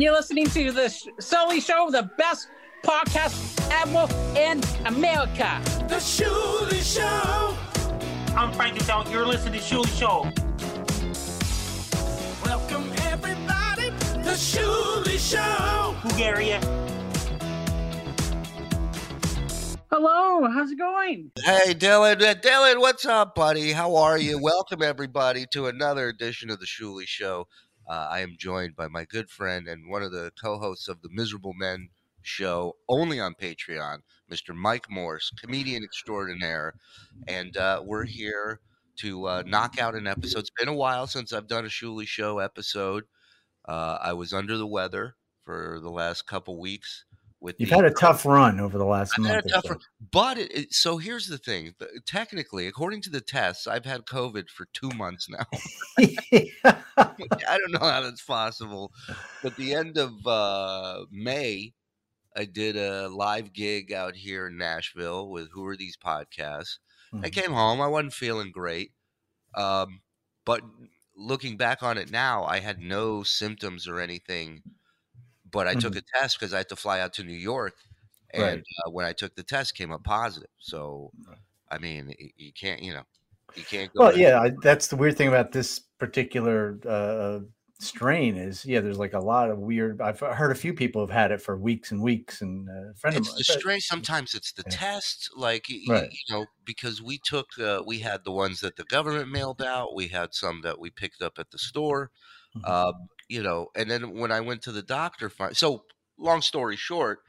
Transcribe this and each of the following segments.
and you're listening to the Shuli Show, the best podcast ever in America. The Shuli Show. I'm Frank Adult. You're listening to Shuli Show. Welcome everybody. The Shuli Show. Bulgaria. Hello, how's it going? Hey, Dylan. Uh, Dylan, what's up, buddy? How are you? Welcome, everybody, to another edition of The Shuli Show. Uh, I am joined by my good friend and one of the co hosts of the Miserable Men show, only on Patreon, Mr. Mike Morse, comedian extraordinaire. And uh, we're here to uh, knock out an episode. It's been a while since I've done a Shuli Show episode. Uh, I was under the weather for the last couple weeks with You've the- had a tough run over the last I've month. had a or tough so. run, but it, it, so here's the thing. Technically, according to the tests, I've had COVID for two months now. I don't know how that's possible. But the end of uh, May, I did a live gig out here in Nashville with Who Are These Podcasts. I Mhm. came home. I wasn't feeling great. Um, but looking back on it now, I had no symptoms or anything. But I took a test because I had to fly out to New York. And Right. uh, when I took the test, came up positive. So, I mean, you can't, you know, you can't go. Well, yeah, I, that's the weird thing about this particular uh, strain is, yeah, there's like a lot of weird. I've heard a few people have had it for weeks and weeks, and uh, a friend It's of the mine. strain. Sometimes it's the Yeah. test, like Right. you know, because we took, uh, we had the ones that the government mailed out. We had some that we picked up at the store. Mhm. Um, you know, and then when I went to the doctor, so long story short,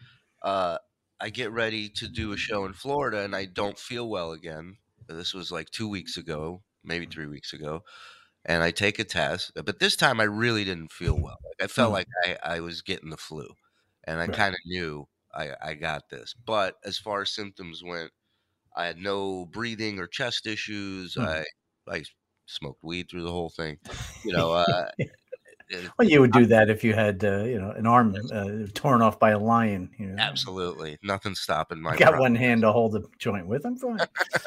uh, I get ready to do a show in Florida, and I don't feel well again. This was like two weeks ago, maybe Mm-hmm. three weeks ago, and I take a test, but this time I really didn't feel well. Like I felt Mhm. like I, I was getting the flu, and I kind of knew I, I got this. But as far as symptoms went, I had no breathing or chest issues. Mhm. I I smoked weed through the whole thing. You know, uh, Well, you would do that if you had, uh, you know, an arm uh, torn off by a lion. You know? absolutely nothing stopping my. I got one hand to hold the joint with. I'm fine.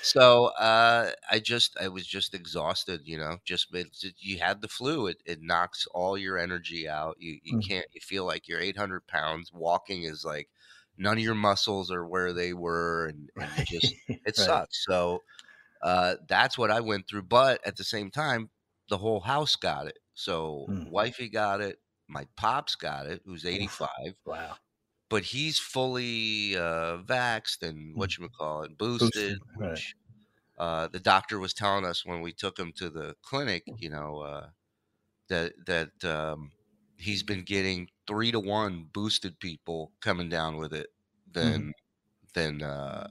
So uh, I just I was just exhausted. You know, just it, you had the flu. It it knocks all your energy out. You you Mhm. can't. You feel like you're 800 pounds. Walking is like none of your muscles are where they were, and, and you just it Right. sucks. So uh, that's what I went through. But at the same time, the whole house got it. So Mm. wifey got it. My pops got it, who's 85, Wow. but he's fully uh, vaxxed and what you call it, boosted. Boosted, right. Which uh, the doctor was telling us when we took him to the clinic, you know, uh, that that um, he's been getting three to one boosted people coming down with it than than uh,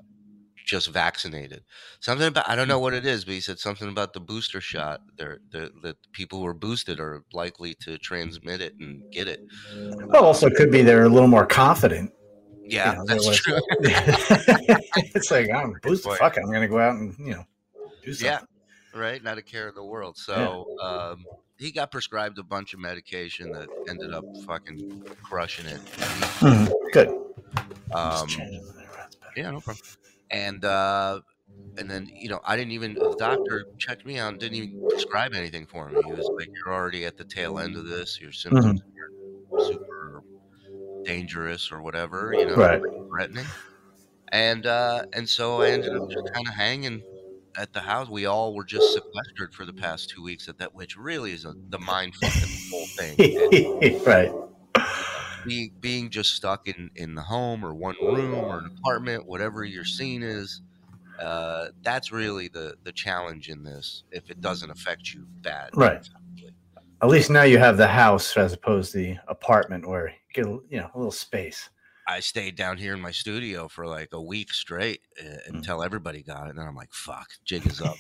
just vaccinated. Something about I don't know what it is, but he said something about the booster shot. They're, they're, that people who are boosted are likely to transmit it and get it. Well, also could be they're a little more confident. Yeah, know, that's true. it's like I'm boosted. point. Fuck, I'm going to go out and you know do something. Yeah. right? Not a care in the world. So um, he got prescribed a bunch of medication that ended up fucking crushing it. Mhm. Good. Um, Just changing the that's better. yeah, no problem. And uh, and then you know I didn't even the doctor checked me out didn't even prescribe anything for me. He was like, "You're already at the tail end of this. Your symptoms are super dangerous or whatever. You know, Right. threatening." And uh, and so I ended up just kind of hanging at the house. We all were just sequestered for the past two weeks at that, which really is a, the mind fuck of the whole thing. right. Being being just stuck in in the home or one room or an apartment, whatever your scene is. Uh, that's really the the challenge in this. If it doesn't affect you bad, Right. At least now you have the house as opposed to the apartment where you get you know a little space. I stayed down here in my studio for like a week straight uh, until everybody got it. And then I'm like, fuck, jig is up.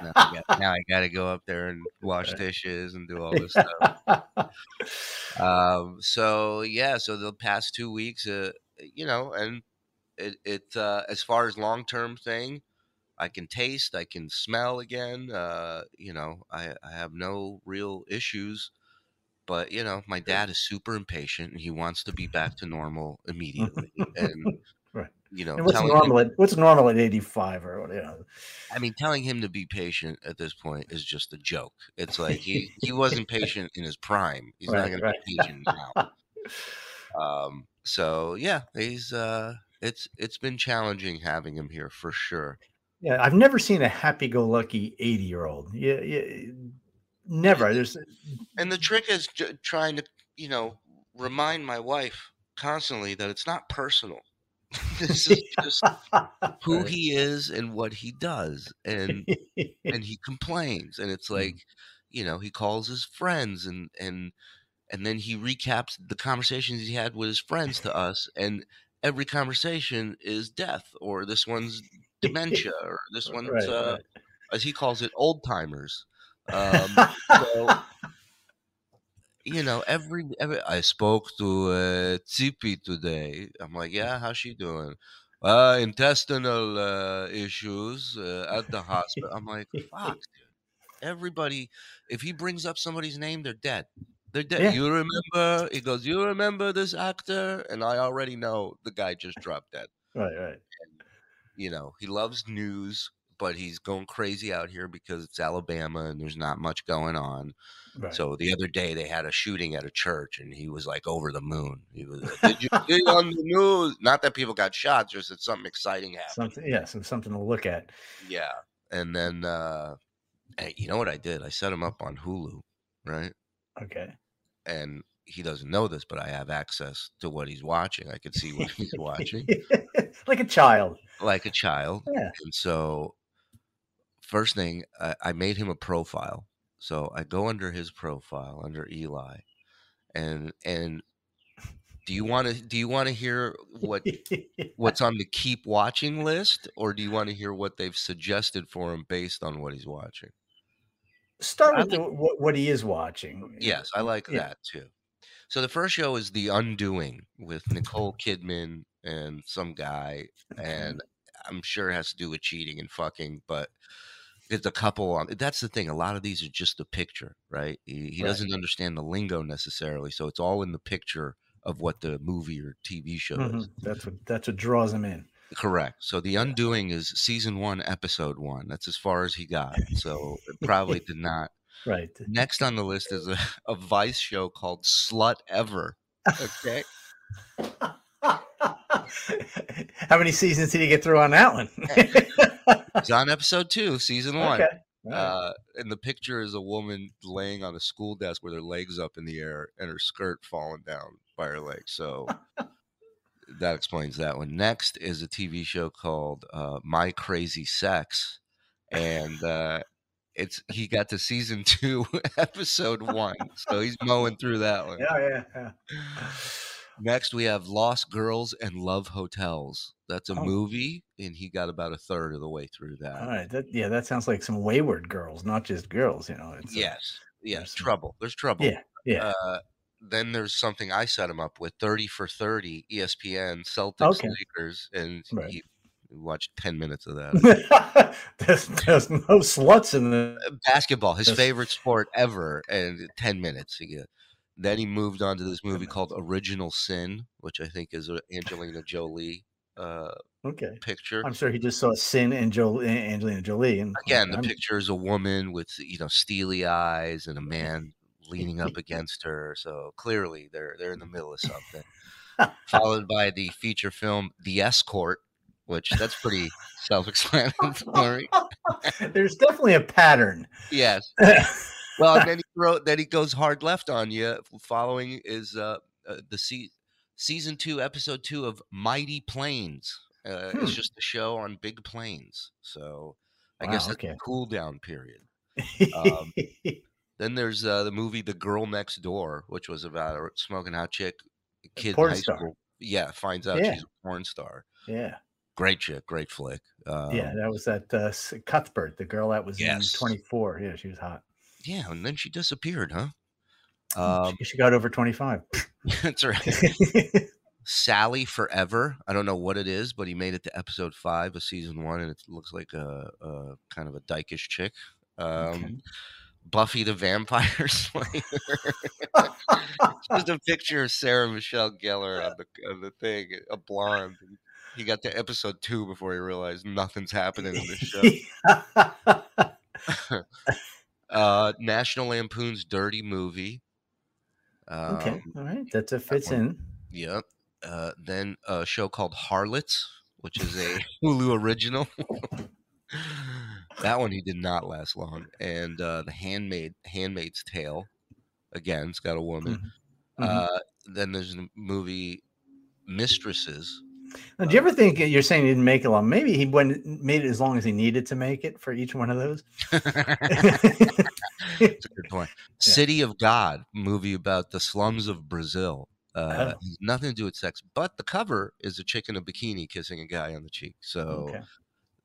now, I got, now I got to go up there and wash Right. dishes and do all this stuff. um, so yeah, so the past two weeks, uh, you know, and it, it uh, as far as long term thing, I can taste, I can smell again. Uh, you know, I, I have no real issues. But you know, my dad is super impatient and he wants to be back to normal immediately. and Right. You know, And what's telling him- normal? At, what's normal at 85 or what? You know? I mean, telling him to be patient at this point is just a joke. It's like he he wasn't patient in his prime. He's not Right, going to be patient now. Um, so yeah, he's uh, it's it's been challenging having him here for sure. Yeah, I've never seen a happy-go-lucky 80-year-old. Yeah, yeah, never. There's And the trick is j- trying to you know remind my wife constantly that it's not personal. this is just who he is and what he does, and and he complains and it's Mm. like you know he calls his friends and and and then he recaps the conversations he had with his friends to us and every conversation is death or this one's dementia or this one's Right, uh, right. as he calls it old timers um, so you know every, every i spoke to uh Tsipi today. I'm like yeah how's she doing? Uh intestinal uh issues uh, at the hospital. I'm like fuck dude. Everybody if he brings up somebody's name they're dead. They're dead. Yeah. you remember? He goes you remember this actor? And i already know the guy just dropped dead. Right, right. you know he loves news but he's going crazy out here because it's alabama and there's not much going on right. so the other day they had a shooting at a church, and he was like over the moon. He was, like, "Did you see on the news?" Not that people got shot, just that something exciting happened. something, yeah, so something to look at. Yeah, and then uh, you know what I did? I set him up on Hulu, right? Okay. And he doesn't know this, but I have access to what he's watching. I could see what he's watching, like a child. like a child. Yeah. And so, first thing, I, I made him a profile. So I go under his profile under Eli, and and do you want to do you want to hear what what's on the keep watching list, or do you want to hear what they've suggested for him based on what he's watching? Start with the, what, what he is watching. Eh, yes, I like Yeah. that too. So the first show is The Undoing with Nicole Kidman and some guy, and I'm sure it has to do with cheating and fucking, but it's a couple on. That's the thing. A lot of these are just a picture, right? He, he Right. doesn't understand the lingo necessarily, so it's all in the picture of what the movie or TV show is. Mhm. That's what that's what draws him in. Correct. So The Undoing is season one, episode one. That's as far as he got. So it probably did not. Right. Next on the list is a, a Vice show called Slut Ever. Okay. How many seasons did he get through on that one? It's on episode two, season one. Okay. Right. Uh, and the picture is a woman laying on a school desk with her legs up in the air and her skirt falling down by her legs. So that explains that one. Next is a TV show called uh, My Crazy Sex, and uh, it's he got to season two, episode one. So he's mowing through that one. yeah, yeah, yeah. Next, we have Lost Girls and Love Hotels. That's a Oh. movie, and he got about a third of the way through that. All right. That yeah, that sounds like some wayward girls, not just girls. You know. It's Yes. Yes. there's some- Trouble. There's trouble. Yeah. Yeah. Uh, then there's something I set him up with 30 for 30, ESPN, Celtics, Okay. Lakers, and Right. he watched 10 minutes of that. there's, there's no sluts in the. Uh, Basketball, his Yes. favorite sport ever, and 10 minutes. He get. Then he moved on to this movie called Original Sin, which I think is an Angelina Jolie uh, Okay. picture. I'm sure he just saw Sin and jo- Angelina Jolie. And Again, the I'm- picture is a woman with you know steely eyes and a man leaning up against her. So clearly, they're they're in the middle of something. Followed by the feature film The Escort, which that's pretty self-explanatory. There's definitely a pattern. yes. Well, then wrote then he goes hard left on you. Following is uh, uh the se- season two, episode two of Mighty Planes. Uh, Hmm. It's just a show on big planes. So I guess Wow, that's okay. a cool down period. Um, Then there's uh, the movie The Girl Next Door, which was about a smoking hot chick, kid in porn high star. school. Yeah, finds out Yeah. she's a porn star. yeah. Great chick, great flick. Um, yeah. That was that uh, Cuthbert, the girl that was Yes. in 24. Yeah. She was hot. Yeah, and then she disappeared, huh? She- Um, she got over 25. that's right. Sally Forever. I don't know what it is, but he made it to episode five of season one, and it looks like a, a kind of a dykish chick. Um, Okay. Buffy the Vampire Slayer. Just a picture of Sarah Michelle Gellar on the on the thing, a blonde. he got to episode two before he realized nothing's happening in the show. Uh, National Lampoon's Dirty Movie. Um, okay, all right, that fits one. in. Yep. Uh, then a show called Harlots, which is a Hulu original. that one he did not last long. And uh, the Handmaid, Handmaid's Tale. Again, it's got a woman. Mhm. Uh, then there's the movie Mistresses. Now, do you ever think you're saying he didn't make it long? Maybe he went made it as long as he needed to make it for each one of those. That's a good point. City of God movie about the slums of Brazil. Uh, Oh. nothing to do with sex, but the cover is a chick in a bikini kissing a guy on the cheek. So okay.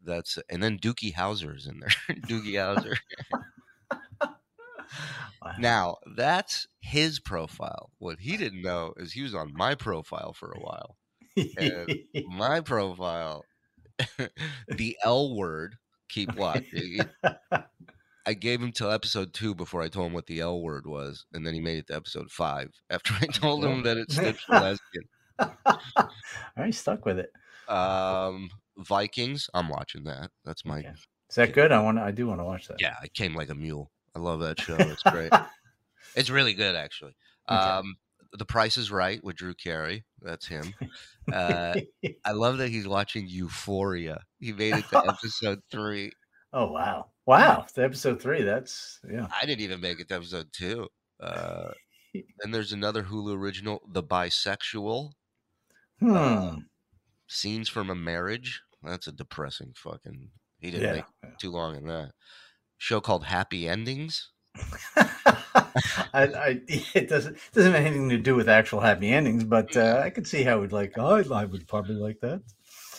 that's and then Doogie is in there. Doogie Howser. Wow. Now that's his profile. What he didn't know is he was on my profile for a while. And My profile, the L word. Keep watching. I gave him till episode two before I told him what the L word was, and then he made it to episode five after I told him that it stood for lesbian. Right, stuck with it. Um, Vikings. I'm watching that. That's my Okay. Is that good? I want. I do want to watch that. yeah. I came like a mule. I love that show. It's great. it's really good, actually. Okay. Um, The Price is Right with Drew Carey. That's him. Uh, I love that he's watching Euphoria. He made it to episode three. oh wow, wow! It's episode three. That's yeah. I didn't even make it to episode two. Uh, then there's another Hulu original, The Bisexual. Hmm. Uh, Scenes from a Marriage. That's a depressing fucking. He didn't yeah. make too long in that. Show called Happy Endings. I, I, it doesn't doesn't have anything to do with actual happy endings, but uh, I could see how it like. Oh, I would probably like that.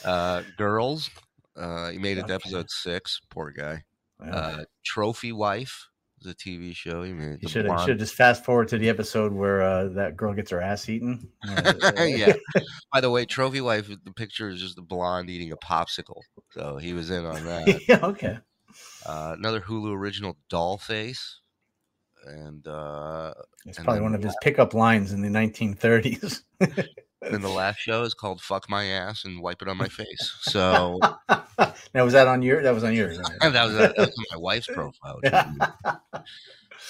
Uh, Girls. Uh, he made it to episode six. Poor guy. Yeah. Uh, Trophy Wife is a TV show. He made you should Blonde. should just fast forward to the episode where uh, that girl gets her ass eaten. Uh, yeah. By the way, Trophy Wife, the picture is just a blonde eating a popsicle. So he was in on that. yeah. Okay. Uh, another Hulu original, Dollface. And uh, It's And probably one of his pickup lines in the 1930s. and the last show is called "Fuck My Ass and Wipe It on My Face." So now was that on your? That was on yours. right? that was, that was on my wife's profile. which is yeah. weird.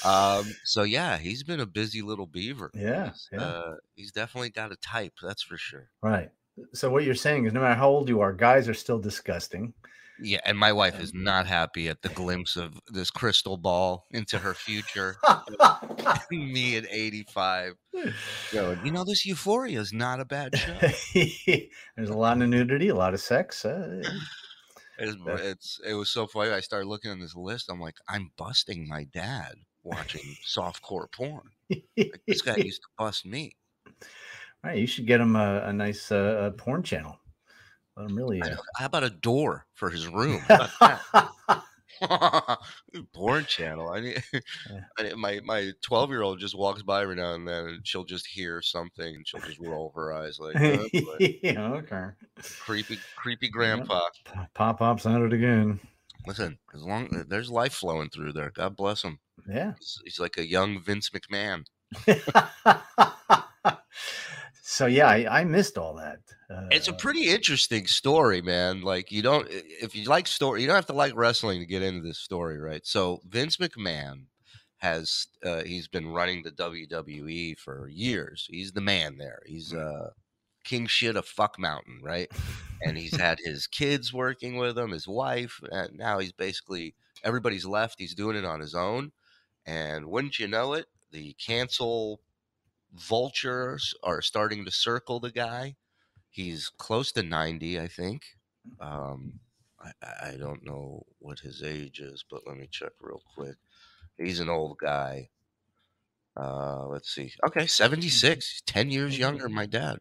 Um, so yeah, he's been a busy little beaver. Yeah, He's, yeah. Uh, he's definitely got a type, that's for sure. Right. So what you're saying is, no matter how old you are, guys are still disgusting. Yeah, and my wife is not happy at the glimpse of this crystal ball into her future. Me at 85. Going, you know, this Euphoria is not a bad show. There's a lot of nudity, a lot of sex. Uh, It's, it's it was so funny. I started looking on this list. I'm like, I'm busting my dad watching softcore porn. Like, this guy used to bust me. right, you should get him a, a nice uh, uh, porn channel. Him really. Uh. How about a door for his room? Porn channel. I need, I need- my my twelve year old just walks by every now and then, and she'll just hear something, and she'll just roll her eyes like, "Oh, yeah, okay. creepy, creepy grandpa. Pop pops at it again. Listen, as long there's life flowing through there, God bless him. Yeah. He's, he's like a young Vince McMahon. So yeah, I, I missed all that. Uh, It's a pretty interesting story, man. Like you don't, if you like story, you don't have to like wrestling to get into this story, right? So Vince McMahon has uh, he's been running the WWE for years. He's the man there. He's uh, king shit of fuck mountain, right? And he's had his kids working with him, his wife, and now he's basically everybody's left. He's doing it on his own, and wouldn't you know it, the cancel vultures are starting to circle the guy. He's close to 90, I think. Um, I, I don't know what his age is, but let me check real quick. He's an old guy. Uh, let's see. Okay, 76. 10 years younger than my dad.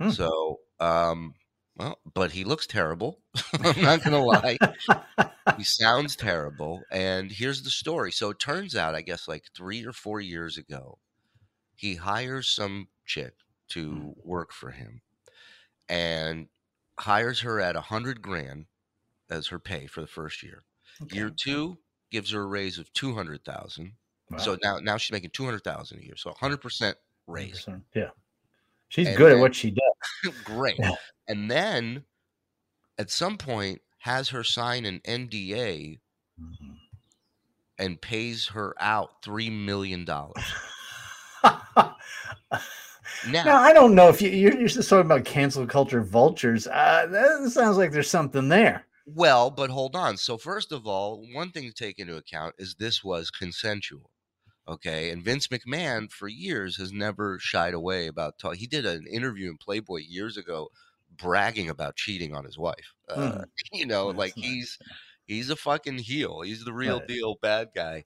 Hmm. So, um, well, but he looks terrible. I'm not going to lie. He sounds terrible. And here's the story. So it turns out, I guess, like three or four years ago, he hires some chick to work for him and hires her at a hundred grand as her pay for the first year. Year two gives her a raise of two hundred thousand. Wow. So now now she's making two hundred thousand a year. So hundred percent raise. 100%. Yeah. She's And good then- at what she does. Great. Yeah. And then at some point has her sign an NDA Mhm. and pays her out three million dollars. Now, now I don't know if you, you're, you're just talking about cancel culture vultures. Uh, that sounds like there's something there. well, but hold on. So first of all, one thing to take into account is this was consensual. Okay, and Vince McMahon for years has never shied away about talk. He did an interview in Playboy years ago, bragging about cheating on his wife. Uh, Mm. you know, That's like nice. he's he's a fucking heel. He's the real Right. deal bad guy.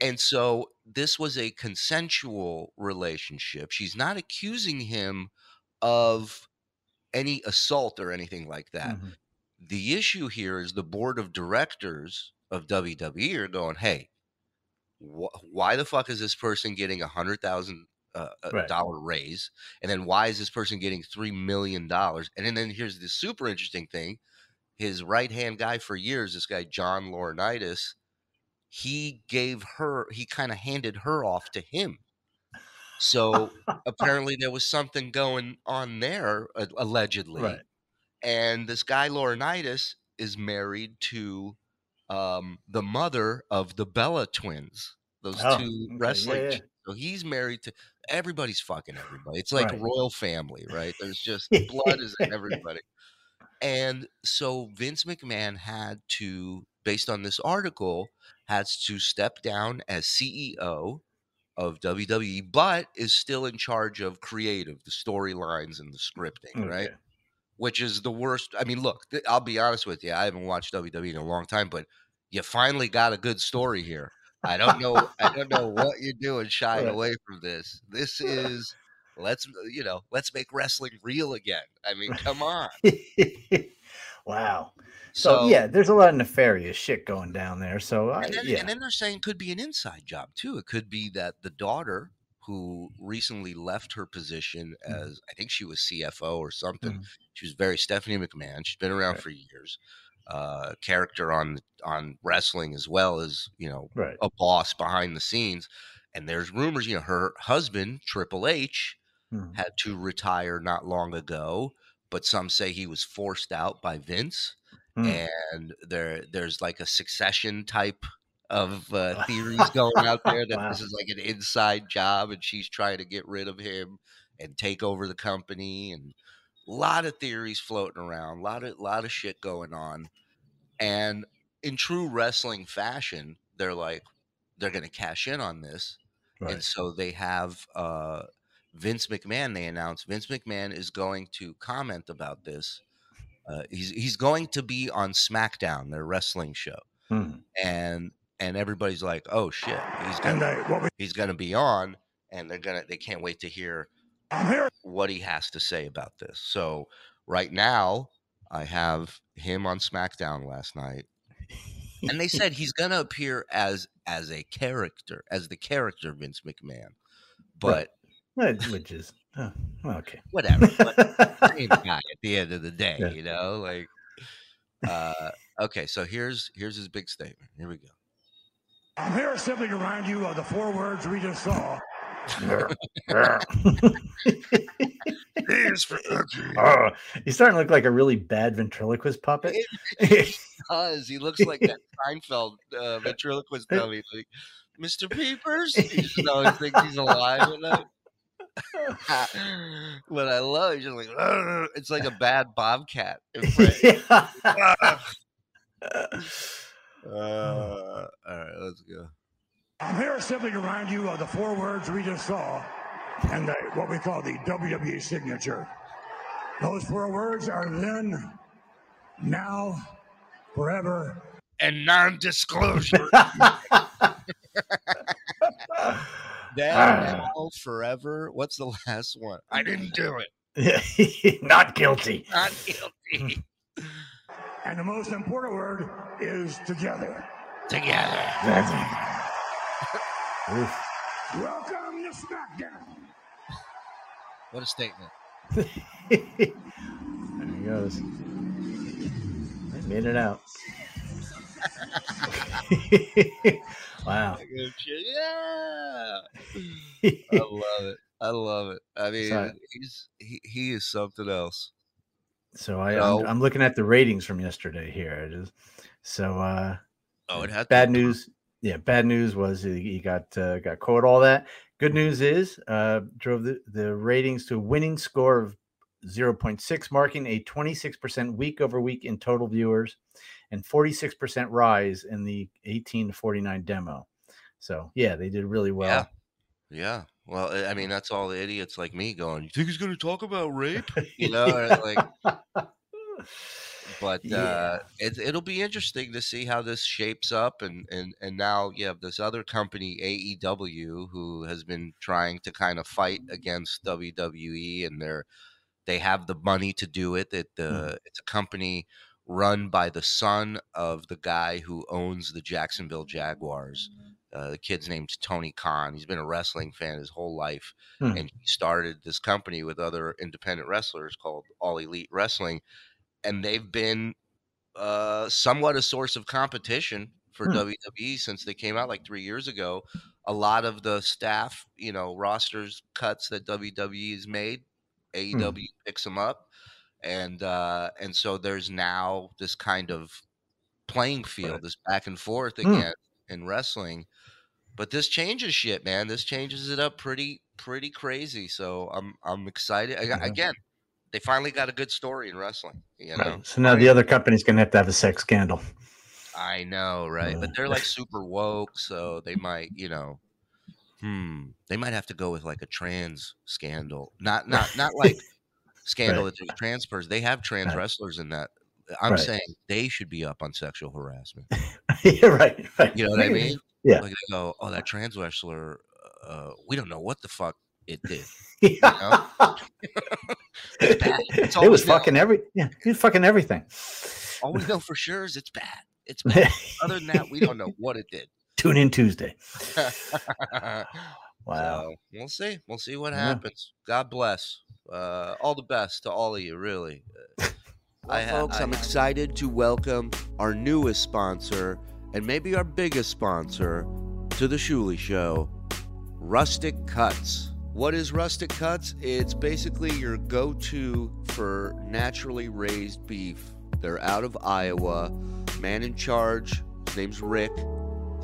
And so this was a consensual relationship. She's not accusing him of any assault or anything like that. Mhm. The issue here is the board of directors of WWE are going, hey, wh- why the fuck is this person getting a hundred thousand uh, Right. dollar raise, and then why is this person getting three million dollars? And then, then here's the super interesting thing: his right hand guy for years, this guy John Laurinaitis, he gave her, he kind of handed her off to him. So apparently there was something going on there, uh, allegedly Right. and this guy Laurinaitis is married to um, the mother of the Bella twins, those Oh, two okay, yeah, wrestling. yeah. So he's married to everybody's fucking everybody. It's like Right. royal family, right? There's just blood is in everybody. And so Vince McMahon had to, based on this article, has to step down as CEO of WWE, but is still in charge of creative, the storylines and the scripting, right? Which is the worst. I mean, look, th- I'll be honest with you. I haven't watched WWE in a long time, but you finally got a good story here. I don't know. I don't know what you're doing shying Right. away from this. This is let's you know let's make wrestling real again. I mean, come on. wow. So, yeah, there's a lot of nefarious shit going down there. So I, and then, yeah, and then they're saying it could be an inside job too. It could be that the daughter who recently left her position Mhm. as I think she was CFO or something. Mhm. She was very Stephanie McMahon. She's been around Right. for years. Uh, character on on wrestling as well as you know right. a boss behind the scenes. And there's rumors, you know, her husband Triple H Mhm. had to retire not long ago, but some say he was forced out by Vince Mm. and there there's like a succession type of uh, theories going out there that this is like an inside job and she's trying to get rid of him and take over the company and a lot of theories floating around a lot of lot of shit going on and in true wrestling fashion they're like they're going to cash in on this Right. and so they have uh, Vince McMahon. They announced Vince McMahon is going to comment about this. Uh, he's he's going to be on SmackDown, their wrestling show, Mhm. and and everybody's like, "Oh shit, he's gonna he's gonna be on," and they're gonna they can't wait to hear what he has to say about this. So right now, I have him on SmackDown last night, and they said he's gonna appear as as a character, as the character Vince McMahon, but. Right, Which is oh, okay. whatever. But same guy at the end of the day, Yeah. you know, like uh okay, so here's here's his big statement. Here we go. I'm here simply to remind you of the four words we just saw. Here's for Oh, he's starting to look like a really bad ventriloquist puppet. does. He looks like that Seinfeld uh, ventriloquist dummy, like Mr. Peepers. He just always thinks he's alive. You know? what I love, he's just like "Ugh." it's like a bad bobcat. impression. Yeah. Uh, all right, let's go. I'm here simply to remind you of the four words we just saw and the, what we call the WWE signature. Those four words are then, now, forever. And non-disclosure. Then, Ah. now, forever. What's the last one? I didn't do it. Not guilty. Not guilty. And the most important word is together. Together. Welcome to SmackDown. What a statement. there he goes. They made it out. Wow. Yeah. I love it. I love it. I mean, So- he's he, he is something else. So I. I'm, I'm looking at the ratings from yesterday here. It is so uh, Oh, it had bad news. Yeah, bad news was he he got uh, got caught all that. Good news is uh, drove the, the ratings to a winning score of 0.6, marking a 26% week over week in total viewers and 46% rise in the 18 to 49 demo. So yeah, they did really well. Yeah. Well, I- mean, that's all the idiots like me going. You think he's going to talk about rape? You know, like but Yeah. uh it, it'll be interesting to see how this shapes up and and and now you have this other company AEW who has been trying to kind of fight against WWE and they're they have the money to do it it the it's a company run by the son of the guy who owns the Jacksonville Jaguars uh, the kid's name's Tony Khan he's been a wrestling fan his whole life Hmm. and he started this company with other independent wrestlers called All Elite Wrestling and they've been uh, somewhat a source of competition for Hmm. WWE since they came out like three years ago. A lot of the staff, you know, rosters cuts that WWE has made, AEW picks them up, and uh, and so there's now this kind of playing field, Right. this back and forth Hmm. again in wrestling. But this changes shit, man. This changes it up pretty pretty crazy. So I'm I'm excited. I, Yeah. Again, they finally got a good story in wrestling. You know, Right. So now the other company's going to have to have a sex scandal. I know, right? But they're like super woke, so they might, you know, hmm, they might have to go with like a trans scandal, not not not like scandal Right. that there's trans person. They have trans Right. wrestlers in that. I'm Right. saying they should be up on sexual harassment. yeah, right, right. You know what I mean? Yeah. Like they go, oh, that trans wrestler, uh, we don't know what the fuck it did. Yeah. It's bad. It's it was know. fucking every yeah, he was fucking everything. All we know for sure is it's bad. It's bad. Other than that, we don't know what it did. Tune in Tuesday. Wow. So we'll see. We'll see what Yeah. happens. God bless. Uh, all the best to all of you, really. Uh, Well, I folks, I- I'm excited to welcome our newest sponsor and maybe our biggest sponsor to the Shuli Show, Rustic Cuts. What is Rustic Cuts? It's basically your go to for naturally raised beef. They're out of Iowa. Man in charge, his name's Rick.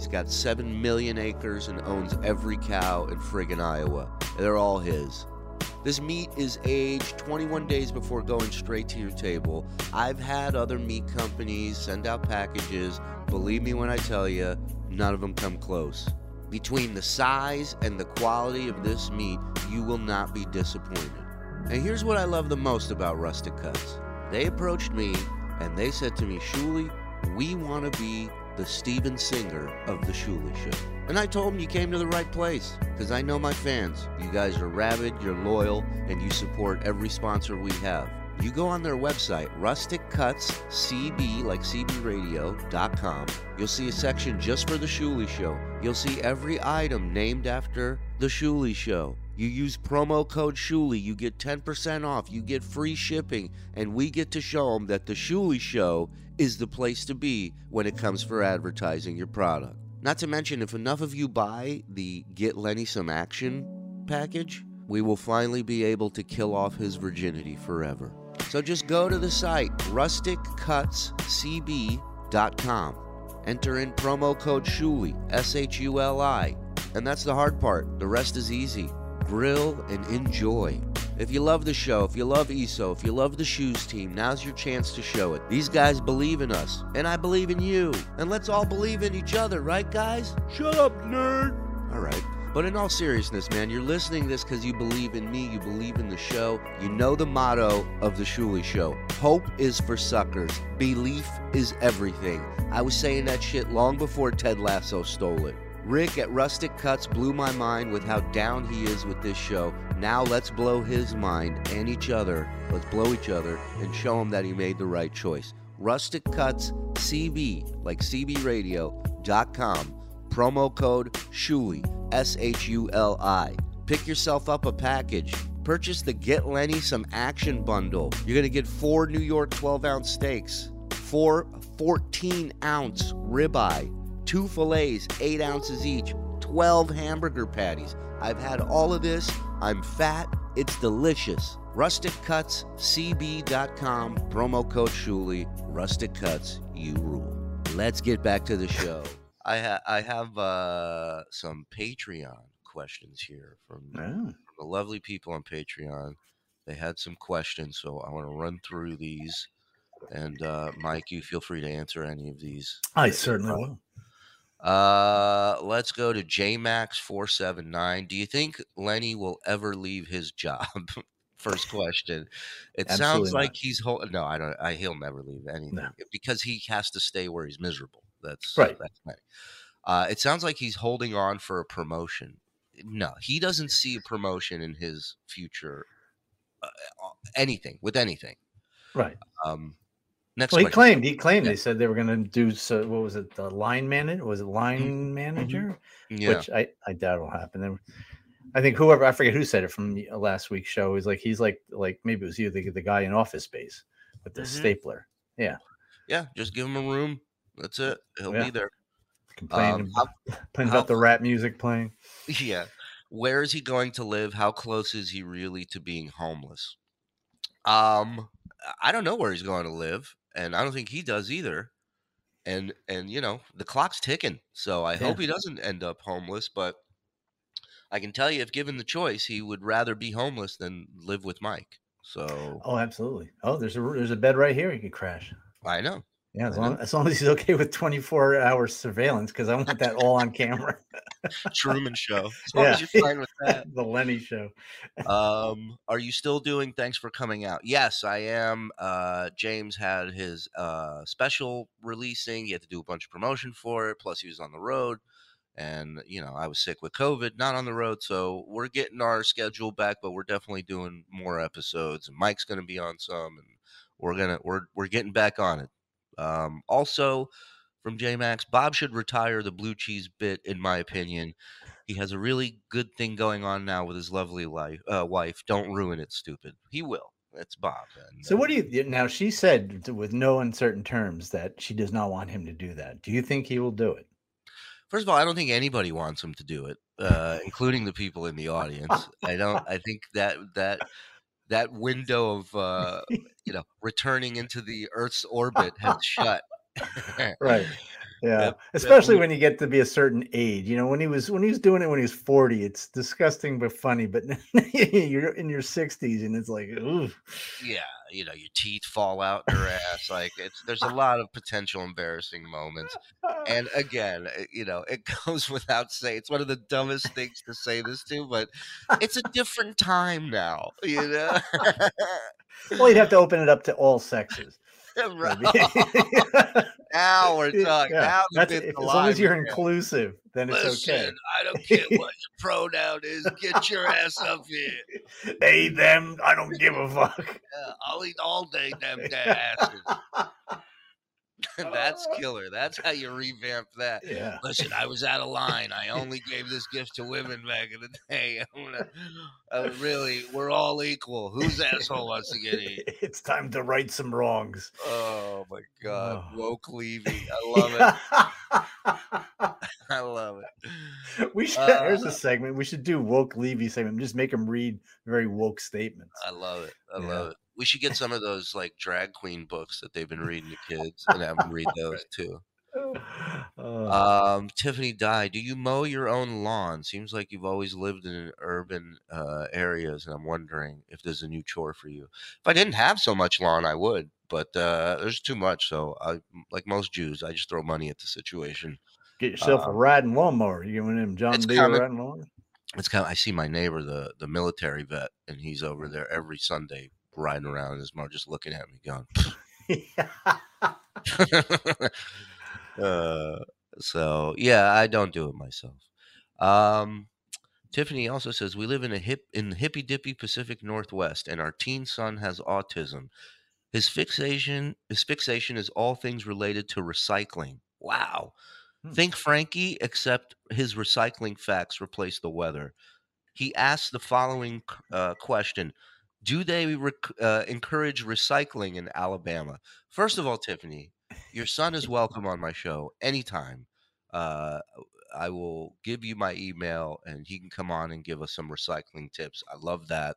He's got 7 million acres and owns every cow in friggin' Iowa. They're all his. This meat is aged 21 days before going straight to your table. I've had other meat companies send out packages. Believe me when I tell you, none of them come close. Between the size and the quality of this meat, you will not be disappointed. And here's what I love the most about Rustic Cuts. They approached me and they said to me, Shuli, we want to be the Steven Singer of the Shuli Show. And I told him you came to the right place because I know my fans. You guys are rabid, you're loyal, and you support every sponsor we have. You go on their website, rusticcutscb, like cbradio.com. You'll see a section just for the Shuli Show. You'll see every item named after the Shuli Show. You use promo code Shuli, you get 10% off, you get free shipping, and we get to show them that the Shuli Show is the place to be when it comes for advertising your product. Not to mention, if enough of you buy the Get Lenny Some Action package, we will finally be able to kill off his virginity forever. So just go to the site, rusticcutscb.com. Enter in promo code SHULI, S H U L I. And that's the hard part. The rest is easy. Grill and enjoy. If you love the show, if you love ESO, if you love the shoes team, now's your chance to show it. These guys believe in us, and I believe in you. And let's all believe in each other, right, guys? Shut up, nerd! All right. But in all seriousness, man, you're listening to this because you believe in me, you believe in the show. You know the motto of the Shuli Show Hope is for suckers, belief is everything. I was saying that shit long before Ted Lasso stole it. Rick at Rustic Cuts blew my mind with how down he is with this show. Now let's blow his mind and each other. Let's blow each other and show him that he made the right choice. Rustic Cuts CB, like CBRadio.com. Promo code SHULI, S H U L I. Pick yourself up a package. Purchase the Get Lenny Some Action Bundle. You're going to get four New York 12 ounce steaks, four 14 ounce ribeye, two fillets, 8 ounces each, 12 hamburger patties. I've had all of this I'm fat. It's delicious. Rustic Cuts, RusticCutsCB.com, promo code Shuli. Rustic Cuts, you rule. Let's get back to the show. I, ha- I have uh, some Patreon questions here from Oh, the lovely people on Patreon. They had some questions, so I want to run through these. And uh, Mike, you feel free to answer any of these. I certainly will. Uh, let's go to JMax479. Do you think Lenny will ever leave his job? First question. It sounds like not. he's whole. No, I don't. I, he'll never leave anything because he has to stay where he's miserable. That's Right. That's Lenny. Uh, it sounds like he's holding on for a promotion. No, he doesn't see a promotion in his future. Uh, anything with anything. Right. Um, next Well, he question. claimed. He claimed Yeah. they said they were going to do. So, what was it? The line manager? Was it line manager? Mm-hmm. Yeah. Which I, I doubt will happen. Then I think whoever I forget who said it from uh, last week's show is like he's like like maybe it was you the, the guy in Office Space with the Mhm. stapler. Yeah, yeah. Just give him a room. That's it. He'll Yeah. be there. complaining, Um, how about the rap music playing. Yeah. Where is he going to live? How close is he really to being homeless? Um, I don't know where he's going to live, and I don't think he does either. And and you know, the clock's ticking. So I hope he doesn't end up homeless, but I can tell you if given the choice, he would rather be homeless than live with Mike. So Oh, absolutely. Oh, there's a there's a bed right here. He could crash. I know. Yeah, as long, as long as he's okay with 24 hour surveillance, because I want that all on camera. Truman Show. As long as Yeah. you're fine with that. the Lenny show. um are you still doing thanks for coming out yes i am uh james had his uh special releasing he had to do a bunch of promotion for it plus he was on the road and you know i was sick with covid not on the road so we're getting our schedule back but we're definitely doing more episodes and mike's gonna be on some and we're gonna we're we're getting back on it um also from j-max bob should retire the blue cheese bit in my opinion he has a really good thing going on now with his lovely life, uh, wife. Don't ruin it, stupid. He will. It's Bob. And, So, uh, what do you now? She said with no uncertain terms that she does not want him to do that. Do you think he will do it? First of all, I don't think anybody wants him to do it, uh, including the people in the audience. I don't. I think that that that window of uh, you know returning into the Earth's orbit has shut. Right. Yeah. Yep, Especially when you get to be a certain age. You know, when he was when he was doing it when he was 40, it's disgusting but funny. But you're in your 60s and it's like, ooh. yeah, you know, your teeth fall out your ass. Like it's there's a lot of potential embarrassing moments. And again, uh, you know, it goes without saying. It's one of the dumbest things to say this to, but it's a different time now. You know, Well, you'd have to open it up to all sexes. Now we're talking. Yeah, Now the that's- bit's if- as long as you're again. inclusive, then it's okay. I don't care what your pronoun is. Get your ass up here. They, them, I don't give a fuck. Uh, I'll eat all day them their asses. That's killer. That's how you revamp that. Yeah. Listen, I was out of line. I only gave this gift to women back in the day. Gonna, uh, really, we're all equal. Whose asshole wants to get eaten? It's time to right some wrongs. Oh my God, Oh. woke Levy. I love it. I love it. we should. Uh, a segment. We should do woke Levy segment. Just make him read very woke statements. I love it. I Yeah. love it. We should get some of those like drag queen books that they've been reading to kids and have them read those too. Uh, Um, Tiffany Dye, do you mow your own lawn? Seems like you've always lived in urban uh, areas, and I'm wondering if there's a new chore for you. If I didn't have so much lawn, I would, but uh, there's too much. So, I, like most Jews, I just throw money at the situation. get yourself a um, riding lawnmower. You giving him John Deere riding lawnmower? It's kind of I see my neighbor, the the military vet, and he's over there every Sunday riding around his mower, just looking at me, going. uh, so yeah, I don't do it myself. Um, Tiffany also says we live in a hip in the hippy dippy Pacific Northwest, and our teen son has autism. His fixation his fixation is all things related to recycling. Wow. Hmm. Think Frankie, except his recycling facts replace the weather. He asks the following uh, question: Do they rec- uh, encourage recycling in Alabama? First of all, Tiffany, your son is welcome on my show anytime. Uh, I will give you my email, and he can come on and give us some recycling tips. I love that.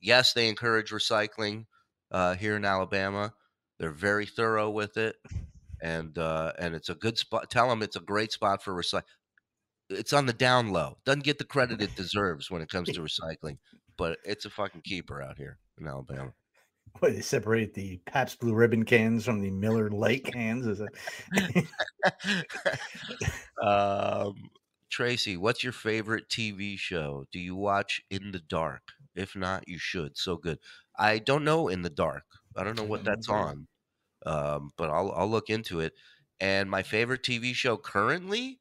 Yes, they encourage recycling uh, here in Alabama. They're very thorough with it, and uh, and it's a good spot. Tell them it's a great spot for recycling. It's on the down low. Doesn't get the credit it deserves when it comes to recycling, but it's a fucking keeper out here in Alabama. What, they separate the Pabst Blue Ribbon cans from the Miller Lite cans. Is it? um, Tracy, what's your favorite TV show? Do you watch In the Dark? If not, you should. So good. I don't know In the Dark. I don't know what that's on, um, but I'll I'll look into it. And my favorite TV show currently,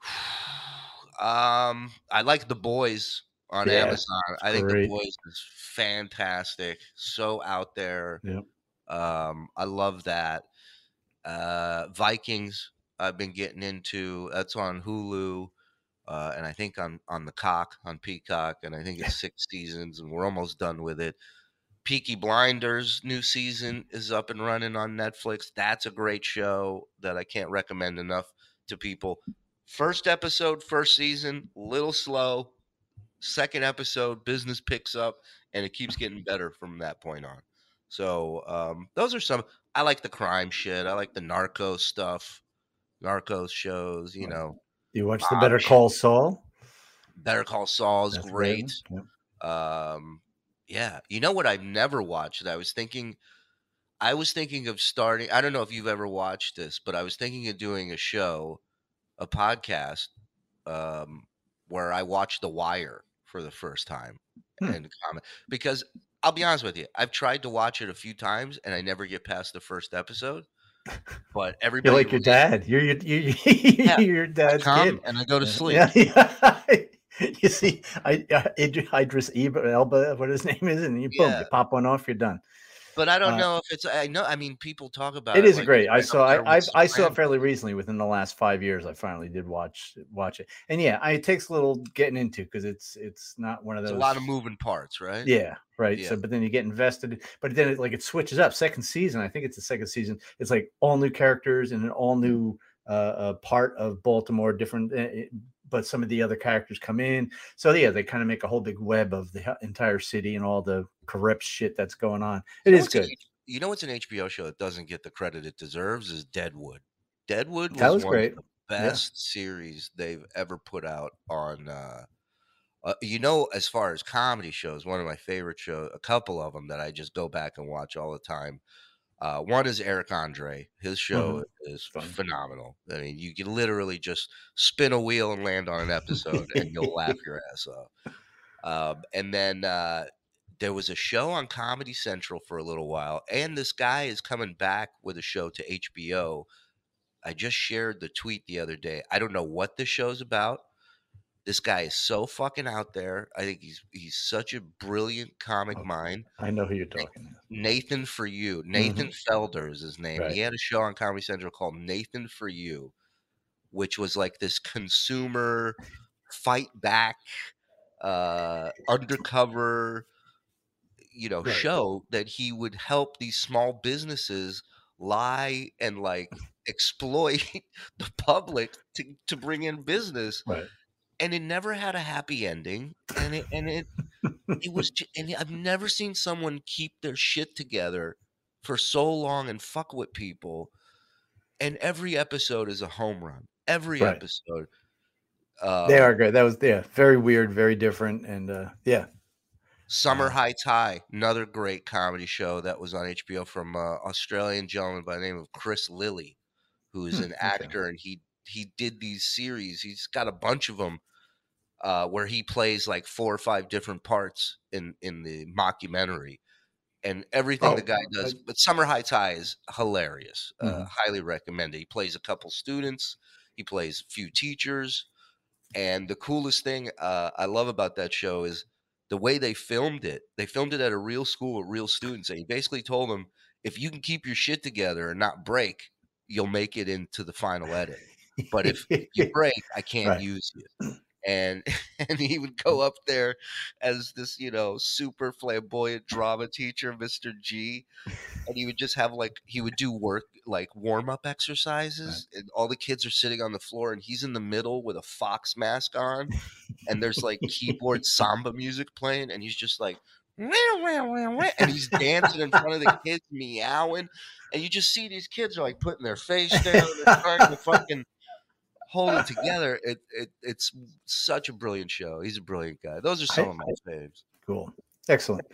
um, I like The Boys on Yeah, Amazon. I think The great. Boys is fantastic. So out there. Yep. Um, I love that. Uh, Vikings, I've been getting into. That's on Hulu, uh, and I think on on the Cock on Peacock, and I think it's six seasons, and we're almost done with it. Peaky Blinders new season is up and running on Netflix. That's a great show that I can't recommend enough to people. First episode, first season, little slow. Second episode, business picks up, and it keeps getting better from that point on. So um, those are some. I like the crime shit. I like the narco stuff, narco shows. You know, you watch the Better. Call Saul? Better Call Saul is That's great. Yep. Um, yeah, you know what I've never watched. I was thinking, I was thinking of starting. I don't know if you've ever watched this, but I was thinking of doing a show, a podcast, um, where I watch The Wire for the first time Hmm. and comment because I'll be honest with you, I've tried to watch it a few times and I never get past the first episode. But everybody You're like your dad. You're your, you Yeah, you're your dad's kid. and I go to sleep. Yeah, yeah. you see, I, uh, Id- Idris Elba, what his name is, and you boom, you pop one off, you're done. But I don't Uh, know if it's. I know. I mean, people talk about It it. is like, great. I saw. I I, I saw it fairly recently. Within the last five years, I finally did watch watch it. And yeah, I, it takes a little getting into because it's it's not one of those. a lot of moving parts, right? Yeah, right. Yeah. So, but then you get invested. But then it like it switches up. Second season, I think it's the second season. It's like all new characters and an all new uh, uh part of Baltimore. Different, uh, uh, but some of the other characters come in. So yeah, they kind of make a whole big web of the entire city and all the corrupt shit that's going on. It You know is an good. You know what's an HBO show that doesn't get the credit it deserves is Deadwood. Deadwood was, That was one great. of the best series they've ever put out on. Uh, uh, you know, as far as comedy shows, one of my favorite shows, a couple of them that I just go back and watch all the time. Uh, one is Eric Andre. His show is Fun. phenomenal. I mean, you can literally just spin a wheel and land on an episode, and you'll laugh your ass off. Um, and then uh, there was a show on Comedy Central for a little while, and this guy is coming back with a show to HBO. I just shared the tweet the other day. I don't know what the show's about. This guy is so fucking out there. I think he's he's such a brilliant comic Okay. mind. I know who you're talking. to. Nathan for You. Nathan Fielder is his name. Right. He had a show on Comedy Central called Nathan for You, which was like this consumer fight back, uh, undercover, you know, Right. show that he would help these small businesses lie and like exploit the public to, to bring in business Right. And it never had a happy ending and it and it it was and I've never seen someone keep their shit together for so long and fuck with people and every episode is a home run every Right. episode uh they are great. That was yeah, very weird, very different, and uh yeah, Summer Heights High, another great comedy show that was on HBO from uh, Australian gentleman by the name of Chris Lilley, who is Hmm, an actor, and he he did these series. He's got a bunch of them uh, where he plays like four or five different parts in in the mockumentary, and everything the Oh, guy does. But Summer High is hilarious. Uh, Mhm. highly recommend it. He plays a couple students. He plays a few teachers. And the coolest thing uh, I love about that show is the way they filmed it. They filmed it at a real school with real students. And he basically told them, if you can keep your shit together and not break, you'll make it into the final edit. But if you break, I can't Right. use you. And and he would go mm. up there as this you know super flamboyant drama teacher mr g and he would just have like he would do work like warm-up exercises and all the kids are sitting on the floor and he's in the middle with a fox mask on and there's like keyboard samba music playing and he's just like and he's dancing in front of the kids meowing and you just see these kids are like putting their face down they're trying to fucking hold it together. It, it it's such a brilliant show. He's a brilliant guy. Those are some I- of my faves. Cool. Excellent.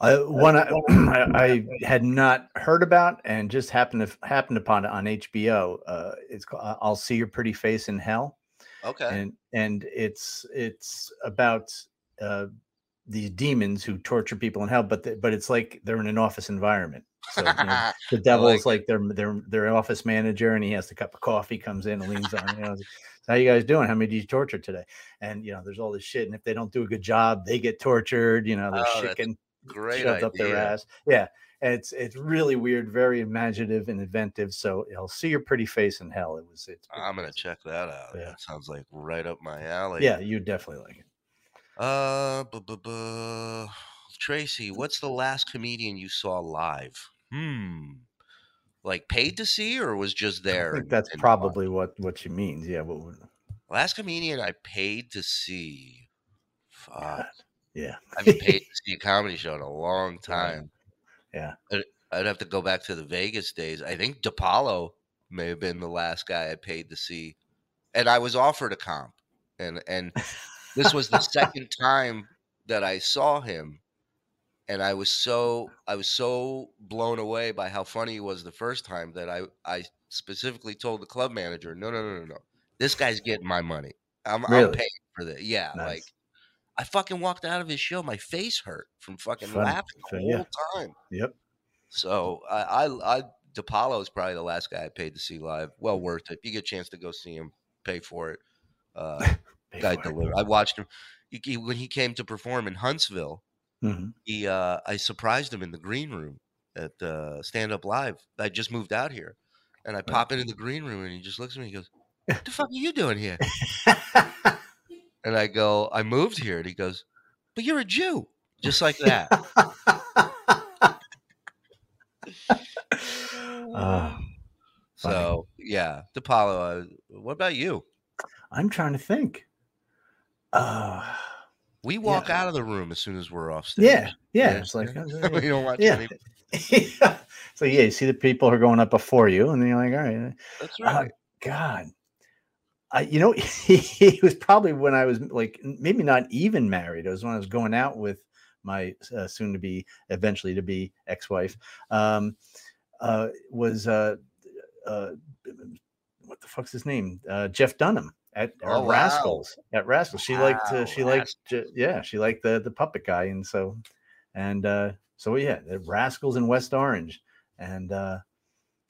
Uh, one I, I I had not heard about and just happened to happened upon it on HBO. Uh, it's called "I'll See Your Pretty Face in Hell," Okay. and and it's it's about uh, these demons who torture people in hell, but the, but it's like they're in an office environment. So you know, the devil's like, their their their office manager, and he has the cup of coffee, comes in and leans on. You know, how you guys doing? How many did you torture today? And you know, there's all this shit, and if they don't do a good job, they get tortured. You know, their Oh, shit getting Great shoved idea. up their ass. Yeah, and it's it's really weird, very imaginative and inventive. So I'll see your pretty face in hell. It was it's. I'm gonna check that out. Yeah. That sounds like right up my alley. Yeah, you definitely like it. Uh, bu- bu- bu- Tracy, what's the last comedian you saw live? Hmm. Like paid to see, or was just there? I think that's probably what what she means. Yeah, what would last comedian I paid to see. Fuck. yeah. I haven't paid to see a comedy show in a long time. Yeah. I'd, I'd have to go back to the Vegas days. I think DePaulo may have been the last guy I paid to see, and I was offered a comp, and and this was the second time that I saw him, and I was so I was so blown away by how funny he was the first time that I I specifically told the club manager, no no no no no, this guy's getting my money. I'm I'm paying for this. Yeah, Nice. like I fucking walked out of his show, my face hurt from fucking Funny. laughing the whole yeah. time. Yep. So I, I, I DePaulo is probably the last guy I paid to see live. Well worth it. You get a chance to go see him, pay for it. Uh, guy delivered. I watched him he, he- when he came to perform in Huntsville. Mhm. He, uh, I surprised him in the green room at uh, Stand Up Live. I just moved out here, and I pop into the green room, and he just looks at me. and He goes, "What the fuck are you doing here?" And I go, "I moved here." And he goes, "But you're a Jew," just like that. Funny. so yeah, DePaulo. Uh, what about you? I'm trying to think. Uh, We walk Yeah. out of the room as soon as we're off stage. yeah, yeah. Yeah, It's like we don't watch yeah. any. so yeah, you see the people who are going up before you, and then you're like, all right, That's uh, right. God. I, you know, he was probably when I was like maybe not even married. It was when I was going out with my uh, soon to be, eventually to be ex-wife. Um, uh, was uh, uh, what the fuck's his name? Uh, Jeff Dunham at, Oh, wow. Rascals. At Rascals, she liked uh, Wow, she liked J- yeah she liked the the puppet guy, and so and uh, so yeah, the Rascals in West Orange, and uh,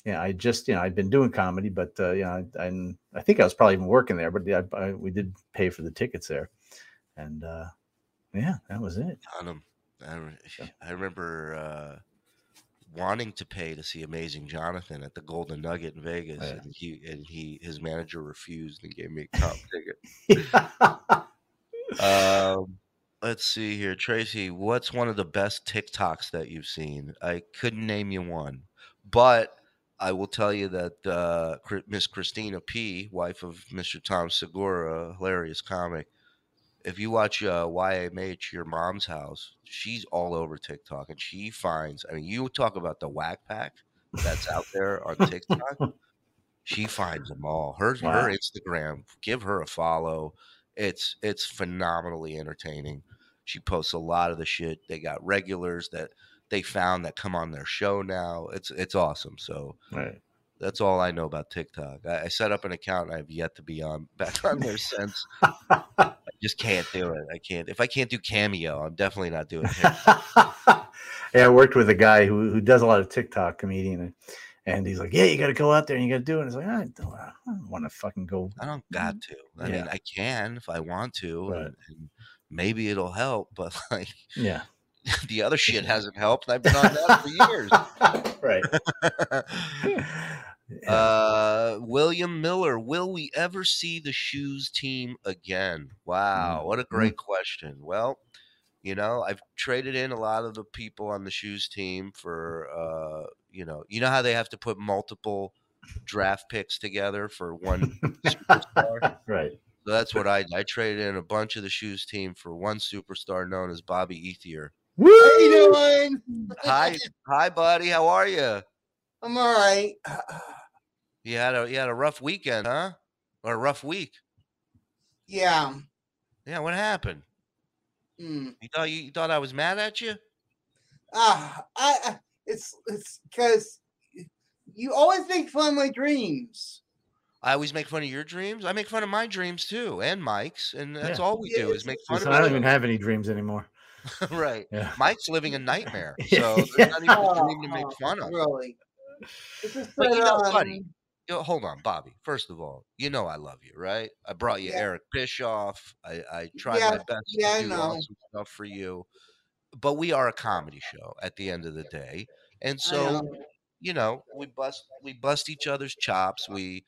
yeah, I just you know I'd been doing comedy, but uh, you know I, I I think I was probably even working there, but yeah, I, I, we did pay for the tickets there, and uh, yeah, that was it. I, I remember uh, wanting to pay to see Amazing Jonathan at the Golden Nugget in Vegas, Yeah. and he and he his manager refused and gave me a comp ticket. Um, let's see here, Tracy. What's one of the best TikToks that you've seen? I couldn't name you one, but I will tell you that uh, Miss Christina P, wife of Mr. Tom Segura, hilarious comic. If you watch uh, YMH, your mom's house, she's all over TikTok, and she finds. I mean, you talk about the whack pack that's out there on TikTok. she finds them all. Her Wow. her Instagram, give her a follow. It's it's phenomenally entertaining. She posts a lot of the shit. They got regulars that they found that come on their show now. It's it's awesome. So right. That's all I know about TikTok. I, I set up an account. I've yet to be on back on there since. I just can't do it. I can't. If I can't do Cameo, I'm definitely not doing it. yeah, I worked with a guy who, who does a lot of TikTok comedian, and, and he's like, "Yeah, you got to go out there and you got to do it." And it's like, I don't, I don't want to fucking go. I don't got to. I mean, I can if I want to, Right. and, and maybe it'll help. But like Yeah, the other shit hasn't helped. I've been on that for years. right. Uh, William Miller, will we ever see the shoes team again? Wow, what a great question. Well, you know, I've traded in a lot of the people on the shoes team for, uh, you know, you know how they have to put multiple draft picks together for one superstar. right. So that's what I I traded in a bunch of the shoes team for one superstar known as Bobby Ethier. Woo! How you doing? Hi, hi, buddy. How are you? I'm all right. You had a you had a rough weekend, huh? Or a rough week? Yeah. Yeah. What happened? Mm. You thought you, you thought I was mad at you? Ah, I, I. It's it's because you always make fun of my dreams. I always make fun of your dreams. I make fun of my dreams too, and Mike's, and that's Yeah. all we do is make fun Listen, of I don't each even have any dreams anymore. Other. right. Yeah. Mike's living a nightmare, so there's not even a dream to make Oh, fun of. Really? It's just But you know, buddy, Yo, hold on, Bobby. First of all, you know I love you, right? I brought you Yeah. Eric Bischoff. I, I tried Yeah, my best yeah, I to do awesome stuff for you. But we are a comedy show at the end of the day. And so, know. you know, we bust we bust each other's chops. We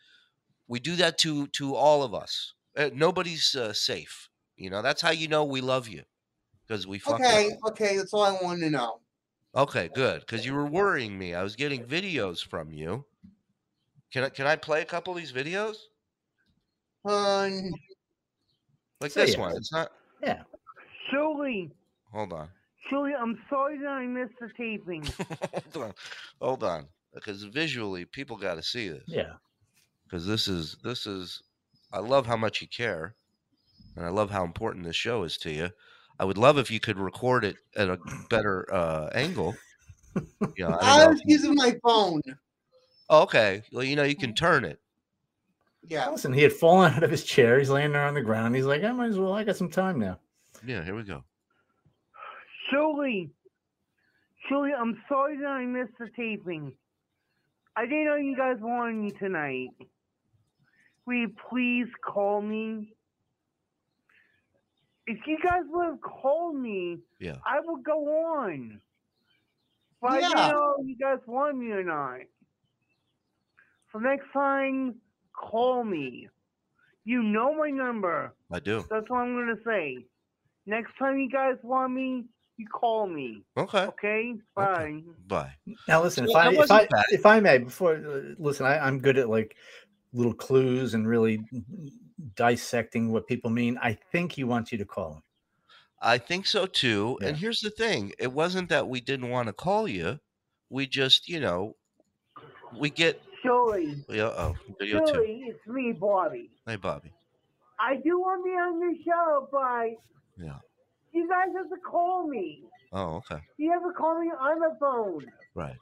we do that to to all of us. Uh, nobody's uh, safe. You know, that's how you know we love you. Because we fuck with Okay, you. okay, that's all I wanted to know. Okay, good. Because you were worrying me. I was getting videos from you. Can I can I play a couple of these videos? Um, Like Say this it. one. It's not. Yeah. Julie, Hold on. Julie, I'm sorry that I missed the taping. hold on. Hold on. Because visually, people got to see this. Yeah. Because this is this is. I love how much you care, and I love how important this show is to you. I would love if you could record it at a better uh, angle. You know, I I was using my phone. Oh, okay. Well, you know, you can turn it. Yeah. Listen, he had fallen out of his chair. He's laying there on the ground. He's like, I might as well. I got some time now. Yeah, here we go. Julie, Julie, I'm sorry that I missed the taping. I didn't know you guys wanted me tonight. Will you please call me? If you guys would have called me, Yeah. I would go on. But I Yeah. didn't know if you guys want me or not. So next time, call me. You know my number. I do. That's what I'm gonna say. Next time you guys want me, you call me. Okay. Okay? Bye. Bye. Now, listen, if I if I if I may, before uh, listen, I, I'm good at like little clues and really dissecting what people mean. I think he wants you to call him. I think so too. And here's the thing: it wasn't that we didn't want to call you. We just, you know, we get. Julie, Yeah. Oh, video two. Julie, it's me, Bobby. Hey, Bobby. I do want to be on the show, but Yeah. you guys have to call me. Oh, okay. You have to call me on the phone. Right.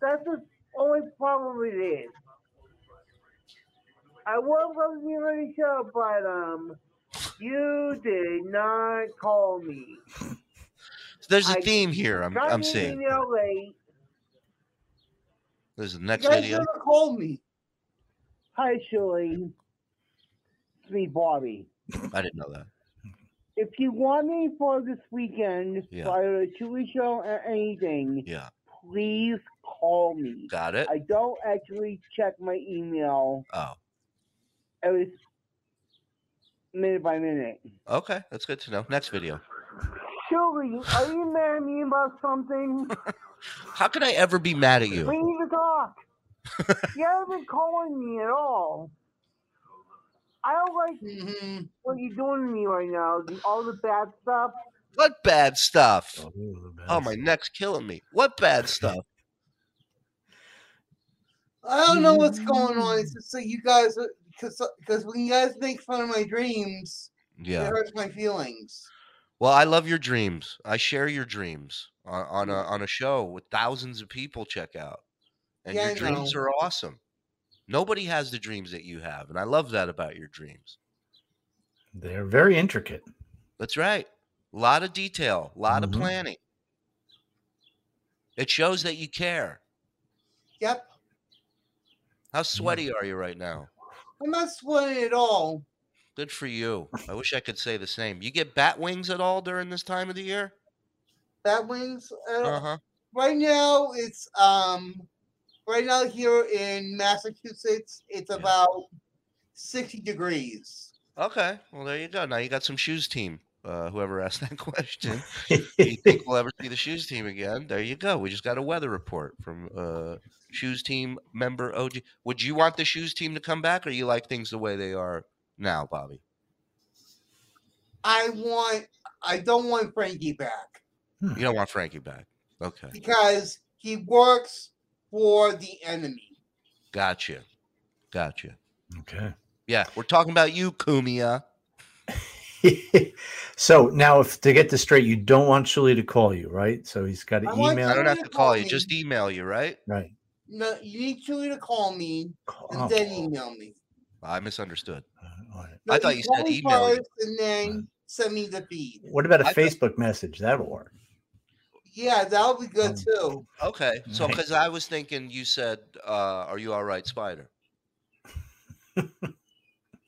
That's the only problem with it is. I would love to be on the show, but um, you did not call me. There's a I theme here. I'm, I'm me seeing. email late. There's the next guys video. never called me. Hi, Shirley. It's me, Bobby. I didn't know that. If you want me for this weekend, Yeah. for either a TV show or anything, Yeah. please call me. Got it. I don't actually check my email Oh, every minute by minute. okay. That's good to know. Next video. Shirley, are you mad at me about something? How could I ever be mad at you? We need to talk. you haven't been calling me at all. I don't like hmm what you're doing to me right now. The, all the bad stuff. What bad stuff? Oh, Oh, my neck's killing me. What bad stuff? I don't know what's going on. It's just that you guys, because because when you guys make fun of my dreams, yeah, it hurts my feelings. Well, I love your dreams. I share your dreams on, on a on a show with thousands of people check out, and Yeah, your I dreams know. are awesome. Nobody has the dreams that you have, and I love that about your dreams. They're very intricate. That's right. A lot of detail, a lot Mhm. of planning. It shows that you care. Yep, How sweaty are you right now? I'm not sweating at all. Good for you. I wish I could say the same. You get bat wings at all during this time of the year? Bat wings. Uh, Uh huh. Right now, it's um, right now here in Massachusetts, it's Yeah. about 60 degrees. Okay. Well, there you go. Now you got some shoes team. Uh, whoever asked that question, do you think we'll ever see the shoes team again? There you go. We just got a weather report from uh, shoes team member OG. Would you want the shoes team to come back, or you like things the way they are now, Bobby? I want, I don't want Frankie back You don't want Frankie back. Okay. because he works for the enemy. Gotcha. Gotcha. okay. Yeah, we're talking about you, Kumia. so now, if to get this straight, you don't want Shuli to call you, right? So he's got to I want email, I don't have to Call call you, just email you, right? right? No, you need Julie to call me and Oh, then email me. I misunderstood. uh, all right. No, I thought you said email you. and then send me the feed. What about a I thought- Facebook message? That'll work. Yeah, that'll be good Um, too. Okay, so Right. because I was thinking you said, uh, "Are you all right, Spider?"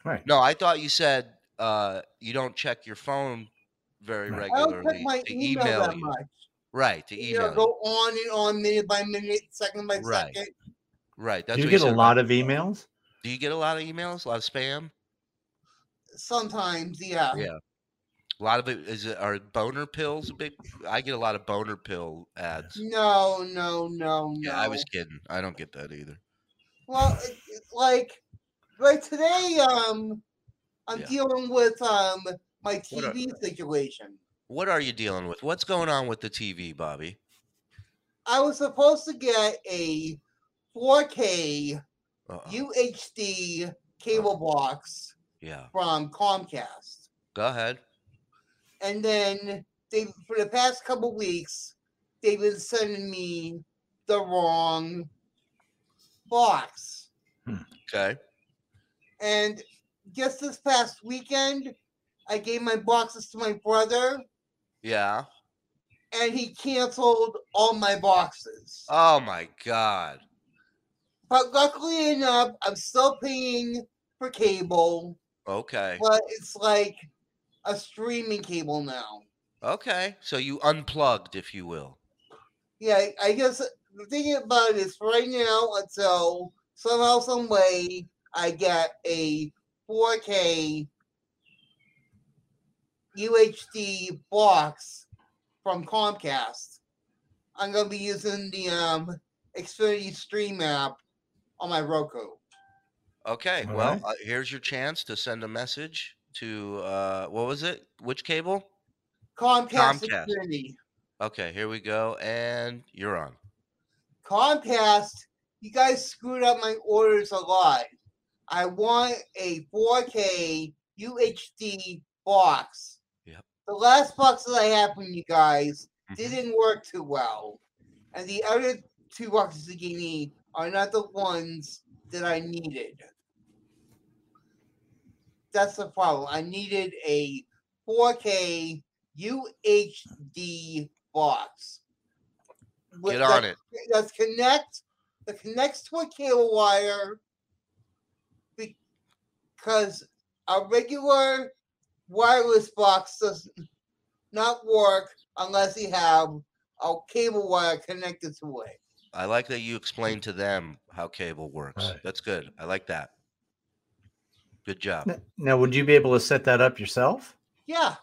Right. No, I thought you said uh, you don't check your phone very Right. I don't regularly check my to email, email that you. much. Right, to You know, email go on and on, minute by minute, second by Right. second. Right. That's Do you get said a lot of emails? Do you get a lot of emails? A lot of spam? Sometimes, yeah. Yeah. A lot of it is it are boner pills a big? I get a lot of boner pill ads. No, no, no, no. Yeah, I was kidding. I don't get that either. Well, it, it's like, like today, um, I'm Yeah. dealing with um my What are- TV situation. What are you dealing with? What's going on with the TV, Bobby? I was supposed to get a 4K Uh-oh. UHD cable box Yeah. from Comcast, Go ahead. and then they for the past couple weeks they've been sending me the wrong box. Okay. And just this past weekend, I gave my boxes to my brother, Yeah. and he canceled all my boxes. Oh my God. But luckily enough, I'm still paying for cable, Okay. but it's like a streaming cable now. Okay. So you unplugged, if you will. Yeah, I guess the thing about it is right now until somehow, some way, I get a 4K UHD box from Comcast. I'm gonna be using the um Xfinity Stream app on my Roku. Okay. All well, right. uh, here's your chance to send a message to uh, what was it? Which cable? Comcast, Comcast. Xfinity. Okay. Here we go, and you're on. Comcast, you guys screwed up my orders a lot. I want a 4K UHD box. Yep. The last box that I had from you guys Mhm. didn't work too well. And the other two boxes you gave me are not the ones that I needed. That's the problem. I needed a 4K UHD box. with Get on that- it. That's connect that connects to a cable wire because a regular wireless box does not work unless you have a cable wire connected to it. I like that you explained to them how cable works. Right. That's good. I like that. Good job. Now, would you be able to set that up yourself? Yeah.